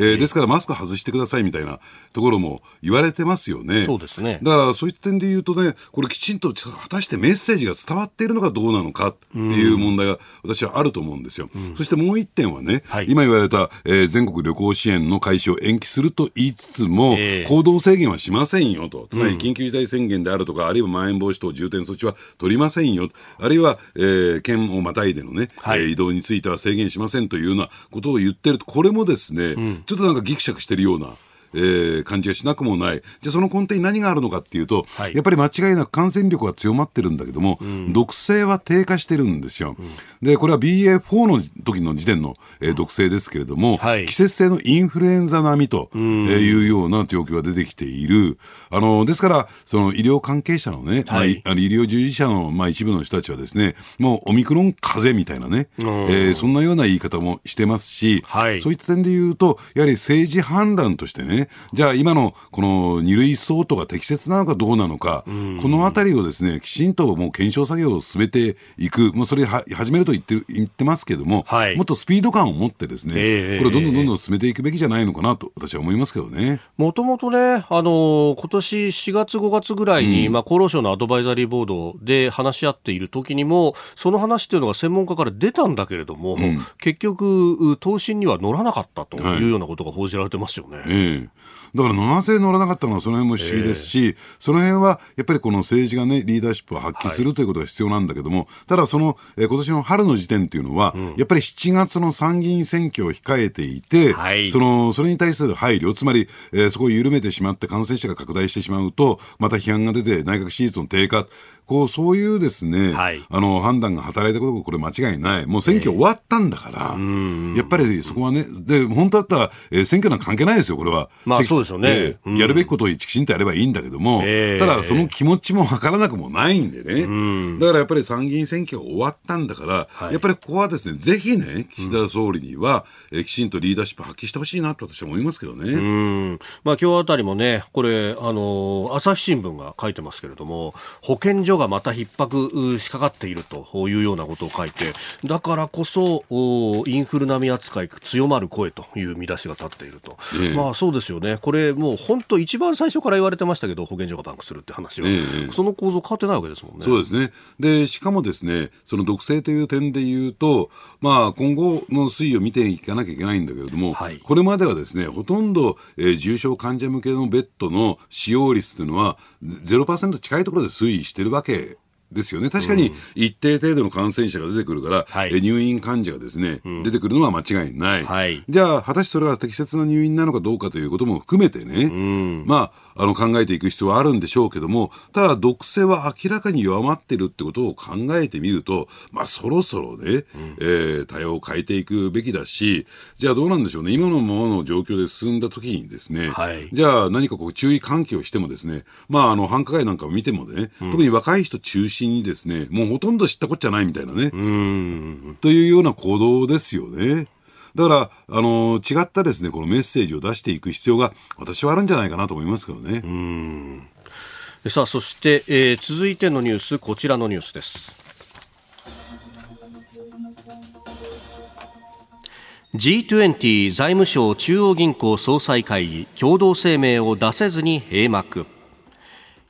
ー、えー、ですからマスク外してくださいみたいなところも言われてますよね。そうですね。だからそういった点で言うとね、これきちんと果たしてメッセージが伝わっているのかどうなのかっていう問題が私はあると思うんですよ。うん、そしてもう一点はね、はい、今言われた、えー、全国旅行支援の開始を延期すると言いつつも、えー、行動制限はしませんよと。つまり緊急事態宣言であるとか、あるいはまん延防止等重点措置は取りませんよ。あるいは、えー、県をまたいでのね、はい、えー、移動については制限しませんというようなことを言ってると、これもですね、うんちょっとなんかぎくしゃくしてるような。えー、感じがしなくもない。じゃあその根底に何があるのかっていうと、はい、やっぱり間違いなく感染力が強まってるんだけども、うん、毒性は低下してるんですよ。うん、で、これは BA.4 の時の時点の、えー、毒性ですけれども、はい、季節性のインフルエンザ並みと、えいうような状況が出てきている。あの、ですから、その医療関係者のね、はい、まあ、医療従事者の、まあ、一部の人たちはですね、もうオミクロン風邪みたいなね、えー、そんなような言い方もしてますし、はい、そういった点で言うと、やはり政治判断としてね、じゃあ今のこの二類相当が適切なのかどうなのか、このあたりをですね、きちんともう検証作業を進めていく、もうそれは始めると言って言ってますけども、はい、もっとスピード感を持ってですね、えー、これをどんどんどんどん進めていくべきじゃないのかなと私は思いますけどね。もともとね、あの今年4月5月ぐらいに、うん、まあ厚労省のアドバイザリーボードで話し合っている時にも、その話っていうのが専門家から出たんだけれども、うん、結局、答申には乗らなかったというようなことが報じられてますよね。はい、え。ーだからなぜ乗らなかったのはその辺も不思議ですし、えー、その辺はやっぱりこの政治がね、リーダーシップを発揮するということが必要なんだけども、はい、ただその、えー、今年の春の時点っていうのは、うん、やっぱり7月の参議院選挙を控えていて、はい、その、それに対する配慮、つまり、えー、そこを緩めてしまって感染者が拡大してしまうと、また批判が出て内閣支持率の低下、こう、そういうですね、はい、あの、判断が働いたことがこれ間違いない。もう選挙終わったんだから、えー、やっぱりそこはね、で、本当だったら、えー、選挙なんか関係ないですよ、これは。まあそうですよね、えー、やるべきことをきちんとやればいいんだけども、えー、ただその気持ちもわからなくもないんでね。だからやっぱり参議院選挙が終わったんだから、はい、やっぱりここはですね、ぜひね、岸田総理には、うん、えきちんとリーダーシップ発揮してほしいなと私は思いますけどね。うん。まあ今日あたりもね、これ、あの、朝日新聞が書いてますけれども、保健所がまた逼迫しかかっているというようなことを書いてだからこそインフル並み扱い強まる声という見出しが立っていると、えまあそうですよね。これもう本当一番最初から言われてましたけど保健所がバンクするって話は、えその構造変わってないわけですもんね。そうですね。でしかもですねその毒性という点で言うと、まあ、今後の推移を見ていかなきゃいけないんだけれども、はい、これまではですねほとんど、えー、重症患者向けのベッドの使用率というのは0%近いところで推移しているわけですよね。確かに一定程度の感染者が出てくるから、はい、入院患者がですね、うん、出てくるのは間違いない。はい、じゃあ、果たしてそれが適切な入院なのかどうかということも含めてね、うん、まあ、あの考えていく必要はあるんでしょうけども、ただ毒性は明らかに弱まっているってことを考えてみると、まあそろそろね、うん、えー、対応を変えていくべきだし、じゃあどうなんでしょうね、今のままの状況で進んだ時にですね、はい、じゃあ何かこう注意喚起をしてもですね、まああの繁華街なんかを見てもね、うん、特に若い人中心にですね、もうほとんど知ったこっちゃないみたいなね、というような行動ですよね。だから、あの、違ったですね、このメッセージを出していく必要が、私はあるんじゃないかなと思いますけどね。うんさあ、そして、えー、続いてのニュース、こちらのニュースです。G20 財務省中央銀行総裁会議共同声明を出せずに閉幕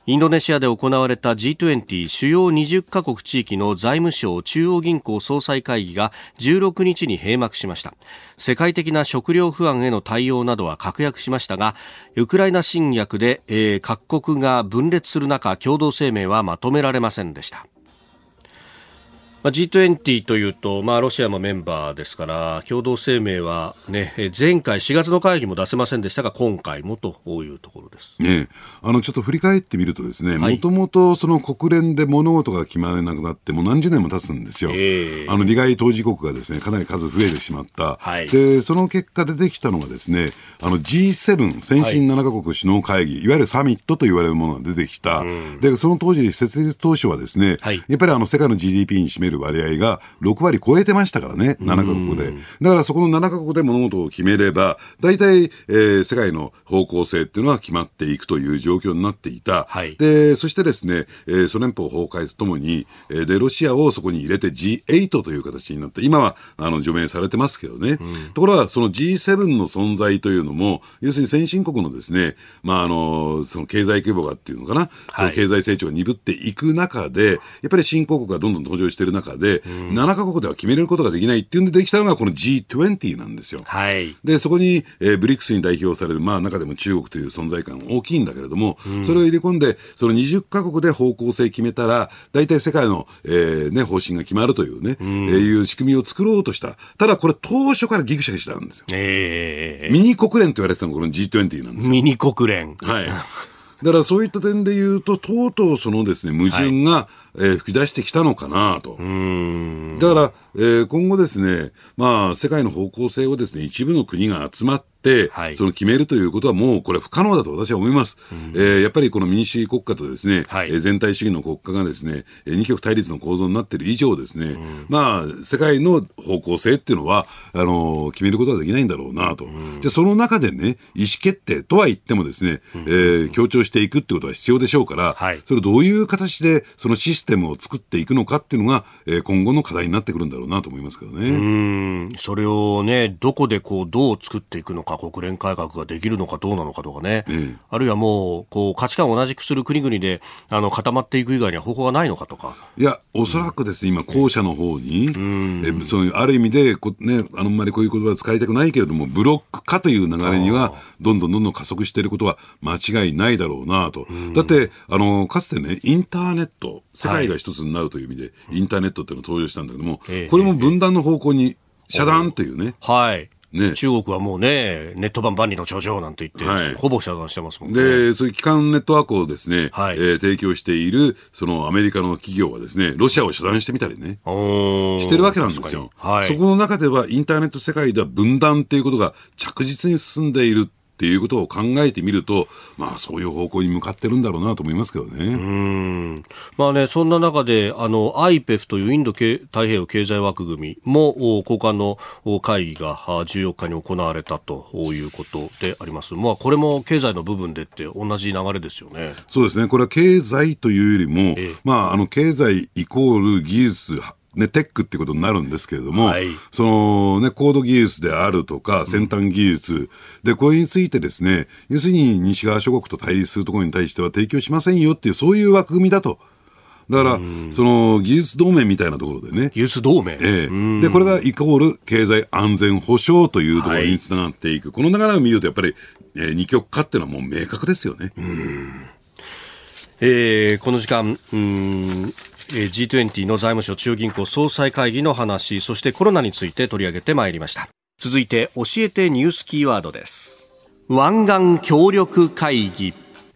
インドネシアで行われた G20 主要20カ国地域の財務省中央銀行総裁会議が16日に閉幕しました。世界的な食料不安への対応などは確約しましたがウクライナ侵略で、えー、各国が分裂する中共同声明はまとめられませんでした。まあ、G20 というと、まあ、ロシアもメンバーですから共同声明は、ね、前回4月の会議も出せませんでしたが今回もというところです、ね、あのちょっと振り返ってみるとですねもともとその国連で物事が決まれなくなってもう何十年も経つんですよ、えー、あの利害当事国がですねかなり数増えてしまった、はい、でその結果出てきたのがですねあの G7 先進7カ国首脳会議、はい、いわゆるサミットと言われるものが出てきた、うん、でその当時設立当初はですね、はい、やっぱりあの世界の GDP に占めるる割合が6割超えてましたからね、7カ国で。だからそこの7カ国で物事を決めれば、大体、えー、世界の方向性っていうのは決まっていくという状況になっていた。はい、で、そしてですね、えー、ソ連邦崩壊とともに、えー、で、ロシアをそこに入れて G8 という形になって、今は、あの、除名されてますけどね。うん、ところが、その G7 の存在というのも、要するに先進国のですね、まあ、あの、その経済規模がっていうのかな、はい、その経済成長が鈍っていく中で、やっぱり新興国がどんどん登場している中で、うん、7カ国では決めれることができないっていうんでできたのがこの G20 なんですよ。はい。で、そこに、えー、ブリックスに代表される、まあ中でも中国という存在感大きいんだけれども、うん、それを入れ込んで、その20カ国で方向性決めたら、大体世界の、えー、ね、方針が決まるというね、うん、えー、いう仕組みを作ろうとした。ただこれ当初からギクシャクしたんですよ。えー、ミニ国連と言われてたのがこの G20 なんですよ。ミニ国連。はい。だからそういった点で言うと、とうとうそのですね、矛盾が、はい、えー、吹き出してきたのかなと。だから、えー、今後ですね、まあ、世界の方向性をですね、一部の国が集まって、はい、その決めるということはもうこれ不可能だと私は思います。うん、えー、やっぱりこの民主主義国家とですね、はい、全体主義の国家がですね、二極対立の構造になっている以上ですね、うん、まあ、世界の方向性っていうのは、あの、決めることはできないんだろうなと。うん、で、その中でね、意思決定とは言ってもですね、うん、えー、強調していくってことは必要でしょうから、はい、それをどういう形でそのシステムを作っていくのかっていうのが、えー、今後の課題になってくるんだろうなと思いますけどね。うん、それをね、どこでこう、どう作っていくのか、国連改革ができるのかどうなのかとかね、うん、あるいはもうこう価値観を同じくする国々であの固まっていく以外には方法がないのかとか。いや、おそらくですね、今、後者の方に、うん、えそういうある意味でこ、ね、あんまりこういう言葉は使いたくないけれども、ブロック化という流れには、どんどんどんどん加速していることは間違いないだろうなと。うん、だってあの、かつてね、インターネット、世界が一つになるという意味で、はい、インターネットっていうのを登場したんだけども、これも分断の方向に遮断というね。はい。ね、中国はもうね、ネット版万里の長城なんて言って、はい、ほぼ遮断してますもんね。で、そういう基幹ネットワークをですね、はい、えー、提供している、そのアメリカの企業はですね、ロシアを遮断してみたりね、してるわけなんですよ。はい、そこの中では、インターネット世界では分断っていうことが着実に進んでいる。っていうことを考えてみると、まあ、そういう方向に向かってるんだろうなと思いますけどね。うんまあね、そんな中で、あの、IPEF というインド太平洋経済枠組みも、高官の会議が14日に行われたということであります。まあ、これも経済の部分でって同じ流れですよね。そうですね。これは経済というよりも、ええ、まあ、あの、経済イコール技術、ね、テックってことになるんですけれども、はい、そのね、高度技術であるとか、先端技術、うん、で、これについてですね、要するに西側諸国と対立するところに対しては提供しませんよっていう、そういう枠組みだと。だから、その技術同盟みたいなところでね。技術同盟ええ。で、これがイコール経済安全保障というところにつながっていく。はい、この流れを見ると、やっぱり、えー、二極化っていうのはもう明確ですよね。えー、この時間、うん G20 の財務省中央銀行総裁会議の話そしてコロナについて取り上げてまいりました。続いて教えてニュースキーワードです。湾岸協力会議。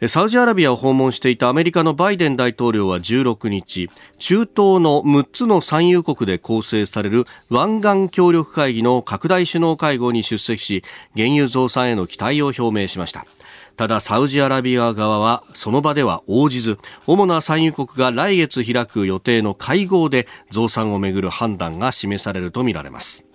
サウジアラビアを訪問していたアメリカのバイデン大統領は16日中東の6つの産油国で構成される湾岸協力会議の拡大首脳会合に出席し原油増産への期待を表明しました。ただサウジアラビア側はその場では応じず主な産油国が来月開く予定の会合で増産をめぐる判断が示されるとみられます。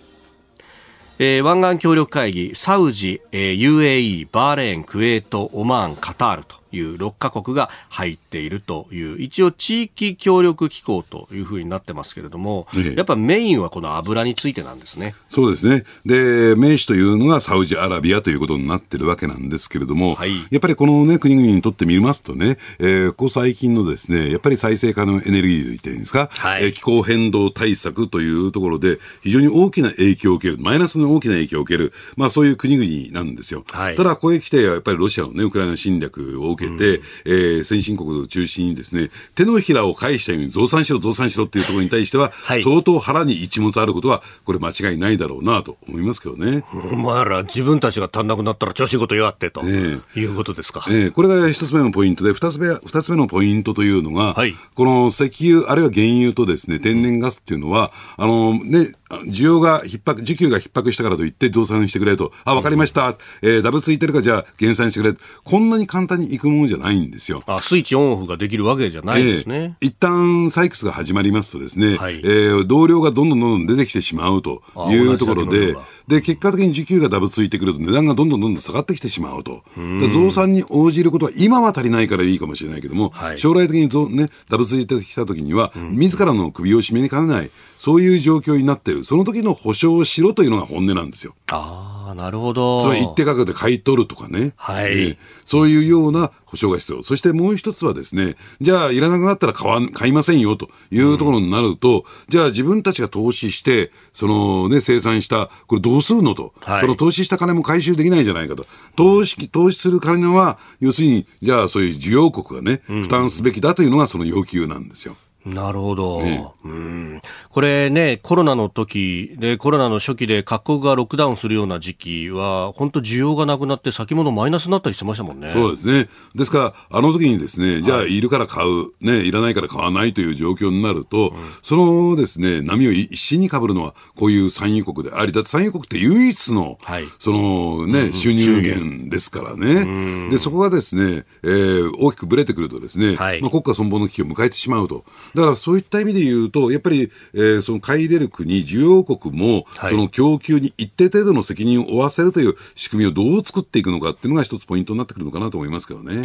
えー、湾岸協力会議サウジ、えー、UAE バーレーンクウェートオマーンカタールと。いう6カ国が入っているという一応地域協力機構というふうになってますけれども、ええ、やっぱメインはこの油についてなんですね。そうですね。で、名手というのがサウジアラビアということになってるわけなんですけれども、はい、やっぱりこのね、国々にとってみますとね、えー、ここ最近のですね、やっぱり再生可能エネルギーと言っていいんですか、はい、えー、気候変動対策というところで非常に大きな影響を受ける、マイナスの大きな影響を受ける、まあそういう国々なんですよ。はい、ただ、ここへ来て、やっぱりロシアのね、ウクライナ侵略を受けて、うん、えー、先進国を中心にですね、手のひらを返したように増産しろ、増産しろっていうところに対しては、はい、相当腹に一物あることは、これ間違いないだろうなと思いますけどね。お前ら自分たちが足んなくなったら調子ごと言わってと、ね、いうことですか。えー、これが一つ目のポイントで、二つ目、二つ目のポイントというのが、はい、この石油、あるいは原油とですね、天然ガスっていうのは、あの、ね、需要が逼迫、需給が逼迫したからといって増産してくれと。あ、わかりました。えー、ダブついてるかじゃあ減産してくれ。こんなに簡単にいくもものじゃないんですよ。あスイッチオンオフができるわけじゃないですね。えー、一旦採掘が始まりますとですね、はい、えー、同僚がどんどんどんどん出てきてしまうというところで、で、結果的に需給がダブついてくると値段がどんどんどんどん下がってきてしまうと。増産に応じることは今は足りないからいいかもしれないけども、はい、将来的に増、ね、ダブついてきた時には、自らの首を絞めにかねない、そういう状況になっている。その時の保証をしろというのが本音なんですよ。ああ、なるほど。つまり一定価格で買い取るとかね。はい、ね、そういうような保証が必要。そしてもう一つはですね、じゃあいらなくなったら買わ買いませんよというところになると、うん、じゃあ自分たちが投資して、そのね、生産した、これどうするのと、はい、その投資した金も回収できないじゃないかと。投資、投資する金は、要するに、じゃあそういう需要国がね、負担すべきだというのがその要求なんですよ。なるほど、ね、うん。これね、コロナの時で、コロナの初期で各国がロックダウンするような時期は、本当、需要がなくなって、先物マイナスになったりしてましたもんね。そうですね。ですから、あの時にですね、じゃあ、いるから買う、ね、いらないから買わないという状況になると、うん、そのですね、波を一心にかぶるのは、こういう産油国であり、だって産油国って唯一の、はい、そのね、うん、収入源ですからね。で、そこがですね、えー、大きくぶれてくるとですね、はい、まあ、国家存亡の危機を迎えてしまうと。だからそういった意味で言うと、やっぱり、えー、その買い入れる国、需要国も、その供給に一定程度の責任を負わせるという仕組みをどう作っていくのかっていうのが一つポイントになってくるのかなと思いますけどね。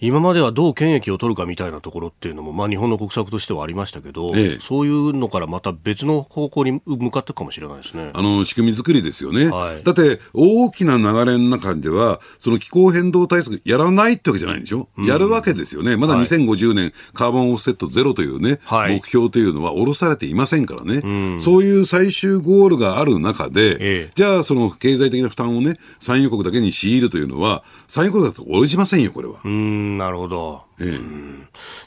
今まではどう権益を取るかみたいなところっていうのも、まあ、日本の国策としてはありましたけど、ええ、そういうのからまた別の方向に向かっていくかもしれないですね。あの仕組み作りですよね。はい、だって大きな流れの中では、その気候変動対策やらないってわけじゃないんでしょ、うん、やるわけですよね。まだ2050年、はい、カーボンオフセットゼロというね、はい、目標というのは下ろされていませんからね、うん、そういう最終ゴールがある中で、ええ、じゃあ、その経済的な負担をね、産油国だけに強いるというのは、産油国だと応じませんよ、これは。うんなるほど。ええ、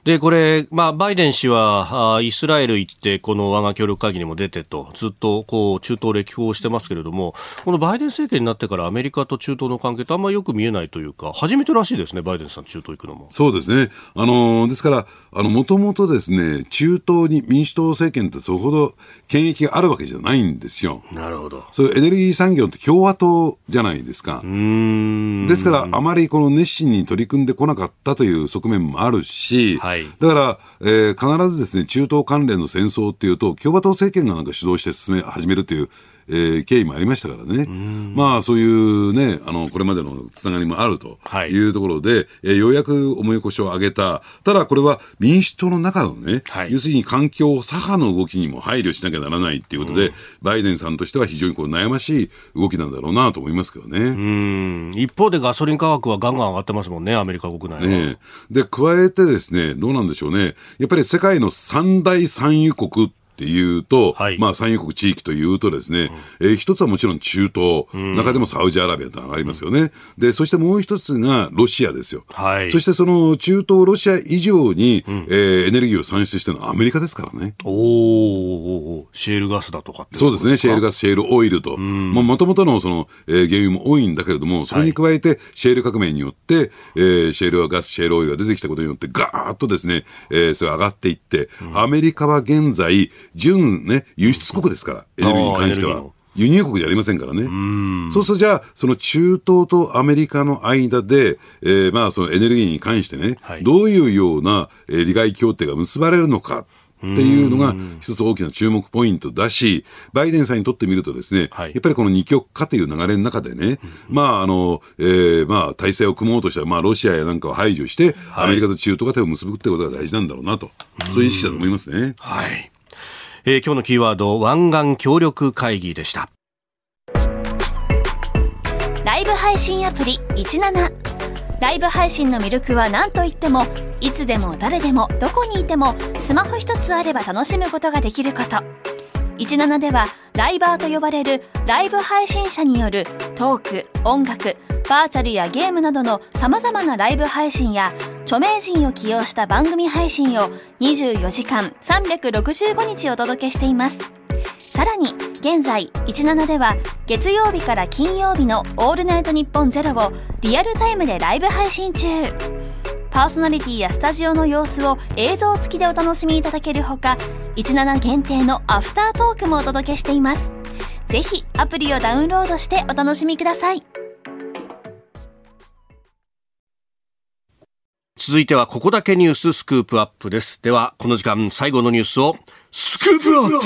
で、これ、まあ、バイデン氏はあイスラエル行って、この我が協力会議にも出てと、ずっとこう中東歴訪してますけれども、このバイデン政権になってからアメリカと中東の関係ってあんまりよく見えないというか、初めてらしいですね、バイデンさん、中東行くのも。そうですね。あのですから、あの、もともとですね、中東に民主党政権ってそれほど権益があるわけじゃないんですよ。なるほど。そういうエネルギー産業って共和党じゃないですか。ですから、あまりこの熱心に取り組んでこなかったという側面もあるし、はい、だから、えー、必ずですね、中東関連の戦争っていうと、共和党政権がなんか主導して進め、始めるという、えー、経緯もありましたからね、まあそういうね、あの、これまでのつながりもあるというところで、はい、えー、ようやく重い腰を上げた。ただこれは民主党の中のね、はい、要するに環境左派の動きにも配慮しなきゃならないっていうことで、バイデンさんとしては非常にこう悩ましい動きなんだろうなと思いますけどね。一方でガソリン価格はガンガン上がってますもんね、アメリカ国内は。ね、で、加えてですね、どうなんでしょうね。やっぱり世界の三大産油国っていうと、はい、まあ産油国地域というとですね、うん、えー、一つはもちろん中東、うん、中でもサウジアラビアとありますよね。うん、で、そしてもう一つがロシアですよ。はい、そしてその中東ロシア以上に、うん、えー、エネルギーを産出してるのはアメリカですからね。おおシェールガスだとかそうですね、シェールガス、シェールオイルと、もともとのその、えー、原油も多いんだけれども、それに加えて、シェール革命によって、えー、シェールガス、シェールオイルが出てきたことによって、ガーッとですね、えー、それ上がっていって、アメリカは現在、純ね、輸出国ですから、エネルギーに関しては。輸入国じゃありませんからね。うそうするとじゃあ、その中東とアメリカの間で、えー、まあそのエネルギーに関してね、はい、どういうような、えー、利害協定が結ばれるのか。っていうのが一つ大きな注目ポイントだし、バイデンさんにとってみるとですね、はい、やっぱりこの二極化という流れの中でね、まああの、えー、まあ体制を組もうとしたら、まあロシアやなんかを排除して、アメリカと中東が手を結ぶってことが大事なんだろうなと、そういう意識だと思いますね。はい。えー、今日のキーワード湾岸協力会議でした。ライブ配信アプリ17ライブ配信の魅力は何といってもいつでも誰でもどこにいてもスマホ一つあれば楽しむことができること。17ではライバーと呼ばれるライブ配信者によるトーク音楽バーチャルやゲームなどの様々なライブ配信や著名人を起用した番組配信を24時間365日お届けしています。さらに、現在、17では月曜日から金曜日のオールナイトニッポンゼロをリアルタイムでライブ配信中。パーソナリティやスタジオの様子を映像付きでお楽しみいただけるほか、17限定のアフタートークもお届けしています。ぜひアプリをダウンロードしてお楽しみください。続いてはここだけニューススクープアップです。ではこの時間最後のニュースをスクープアップ。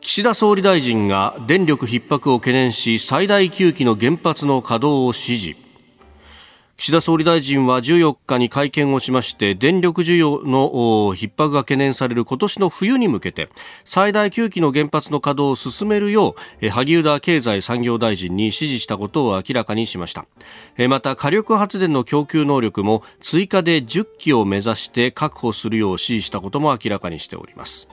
岸田総理大臣が電力逼迫を懸念し最大9基の原発の稼働を指示。岸田総理大臣は14日に会見をしまして電力需要の逼迫が懸念される今年の冬に向けて最大9基の原発の稼働を進めるよう萩生田経済産業大臣に指示したことを明らかにしました。また火力発電の供給能力も追加で10基を目指して確保するよう指示したことも明らかにしております。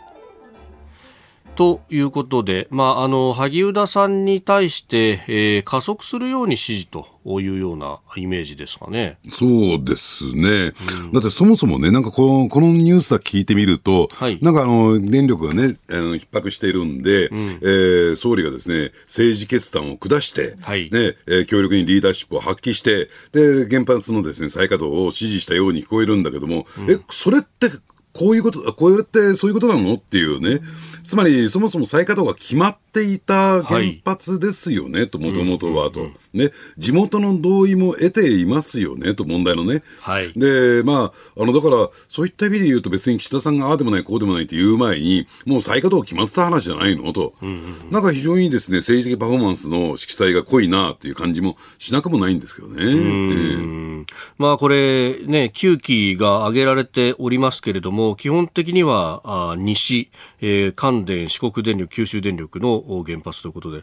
ということで、まあ、あの萩生田さんに対して、えー、加速するように指示というようなイメージですかね。そうですね。うん、だってそもそもね、なんかこのこのニュースは聞いてみると、はい、なんかあの電力がね、あの逼迫しているんで、うん、えー、総理がですね、政治決断を下して、はい、ね、えー、強力にリーダーシップを発揮して、で、原発のですね、再稼働を指示したように聞こえるんだけども、うん、え、それってこういうこと、こうやってそういうことなの？っていうね。つまり、そもそも再稼働が決まっていた原発ですよね、はい、と、もともとはと、ね。地元の同意も得ていますよね、と、問題のね。はい。で、まあ、あの、だから、そういった意味で言うと別に岸田さんがああでもない、こうでもないって言う前に、もう再稼働決まってた話じゃないのと。うんうんうん、なんか非常にですね、政治的パフォーマンスの色彩が濃いなっていう感じもしなくもないんですけどね。えー、まあ、これ、ね、9期が挙げられておりますけれども、基本的には、あ西、え、関電、四国電力、九州電力の原発ということで、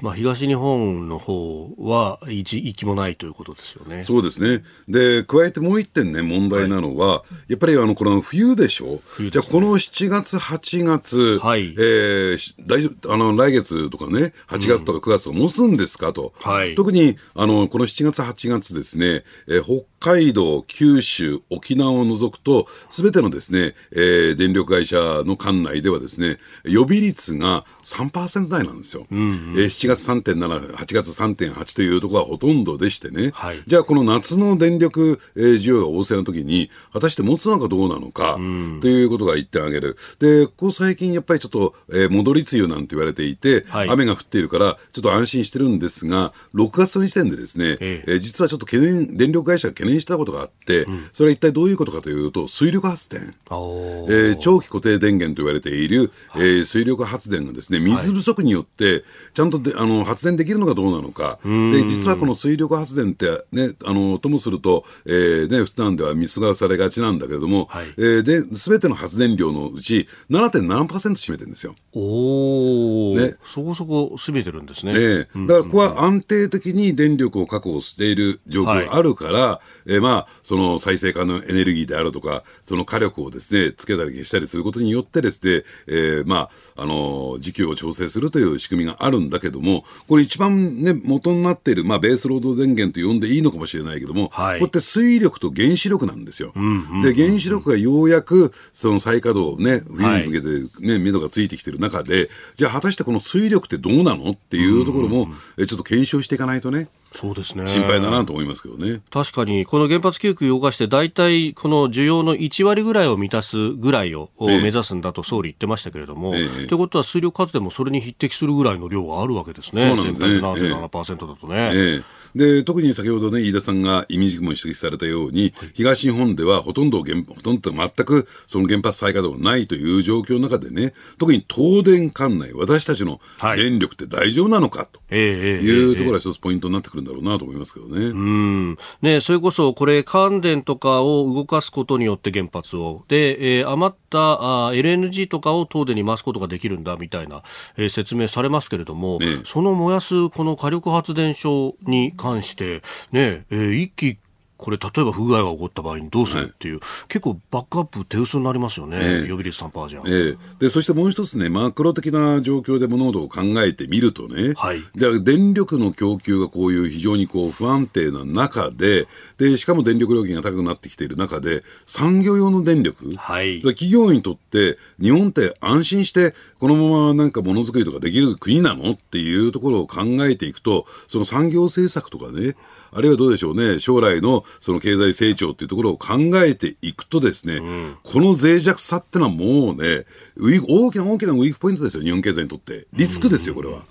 まあ、東日本の方は一息もないということですよね。そうですね。で、加えてもう一点ね、問題なのは、はい、やっぱりあの、この冬でしょ、ね、じゃあこの7月、8月、はい、えー、大丈夫、あの、来月とかね、8月とか9月とか持つんですか？と。はい、特に、あの、この7月、8月ですね、えー、北海道、九州、沖縄を除くと、すべてのですね、えー、電力会社の管内ではですね、予備率が3%台なんですよ。うんうん、えー、7月3.7、8月3.8というところはほとんどでしてね、はい、じゃあこの夏の電力、えー、需要が旺盛な時に、果たして持つのかどうなのか、うん、ということが一点挙げる。で、ここ最近やっぱりちょっと、えー、戻り梅雨なんて言われていて、はい、雨が降っているから、ちょっと安心してるんですが、6月の時点でですね、えー、実はちょっと懸念、電力会社が懸念したことがあって、うん、それは一体どういうことかというと、水力発電。えー、長期固定電源と言われている、はい、えー、水力発電がですね、水不足によって、ちゃんとであの発電できるのかどうなのか。で、実はこの水力発電ってね、あの、ともすると、えー、ね、普段では見過ごされがちなんだけれども、はい、えー、で、すべての発電量のうち7.7%占めてるんですよ。おね。そこそこ占めてるんですね。ねだからここは安定的に電力を確保している状況があるから、はい、えー、まあ、その再生可能エネルギーであるとか、その火力をですね、つけたり消したりすることによってですね、えー、まあ、あの、時給を調整するという仕組みがあるんだけども、これ一番ね、元になっている、まあ、ベースロード電源と呼んでいいのかもしれないけども、はい、こうやって水力と原子力なんですよ。で、原子力がようやく、その再稼働ね、冬に向けてね、目処がついてきてる中で、じゃあ果たしてこの水力ってどうなの？っていうところも、えちょっと検証していかないとね。そうですね。心配だなと思いますけどね。確かに、この原発休憩を動かして、大体この需要の1割ぐらいを満たすぐらいを目指すんだと総理言ってましたけれども、と、ええいうことは水力発電もそれに匹敵するぐらいの量があるわけですね。そうなんですね。全体の7.7%だとね。ええで、特に先ほどね、飯田さんが意味軸も指摘されたように、東日本ではほとんど原、ほとんど全くその原発再稼働ないという状況の中でね、特に東電管内、私たちの電力って大丈夫なのかというところが一つポイントになってくるんだろうなと思いますけどね。うん。ね、それこそこれ、関電とかを動かすことによって原発を、で、えー、余ったあ LNG とかを東電に回すことができるんだみたいな、えー、説明されますけれども、ね、その燃やすこの火力発電所に関関して、ね、えー、一気これ例えば不具合が起こった場合にどうする？っていう、はい、結構バックアップ手薄になりますよね、えー、予備率3%じゃん、えー、でそしてもう一つねマクロ的な状況で物事を考えてみるとね、はい、で電力の供給がこういう非常にこう不安定な中ででしかも電力料金が高くなってきている中で産業用の電力、はい、企業にとって日本って安心してこのままなんかものづくりとかできる国なの？っていうところを考えていくとその産業政策とかねあるいはどうでしょうね、将来のその経済成長っていうところを考えていくとですね、うん、この脆弱さってのはもうね、大きな大きなウィークポイントですよ、日本経済にとって。リスクですよ、これは。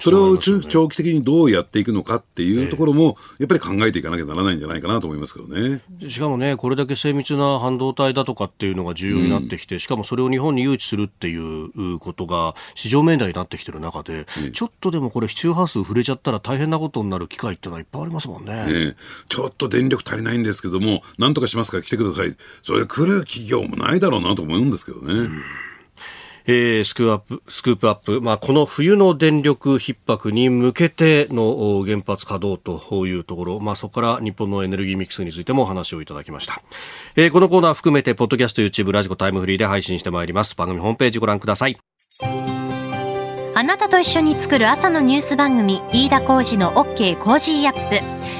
それを中長期的にどうやっていくのかっていうところも、やっぱり考えていかなきゃならないんじゃないかなと思いますけどね。しかもね、これだけ精密な半導体だとかっていうのが重要になってきて、うん、しかもそれを日本に誘致するっていうことが市場命題になってきてる中で、ね、ちょっとでもこれ、周波数触れちゃったら大変なことになる機会っていうのはいっぱいありますもんね。ねちょっと電力足りないんですけども、なんとかしますか？ら来てください。それ来る企業もないだろうなと思うんですけどね。うんえー、スクープスクープアップ、まあ、この冬の電力逼迫に向けての原発稼働というところ、まあ、そこから日本のエネルギーミックスについてもお話をいただきました、えー、このコーナー含めてポッドキャスト YouTube ラジコタイムフリーで配信してまいります。番組ホームページご覧ください。あなたと一緒に作る朝のニュース番組飯田浩二の OK コージーアップ。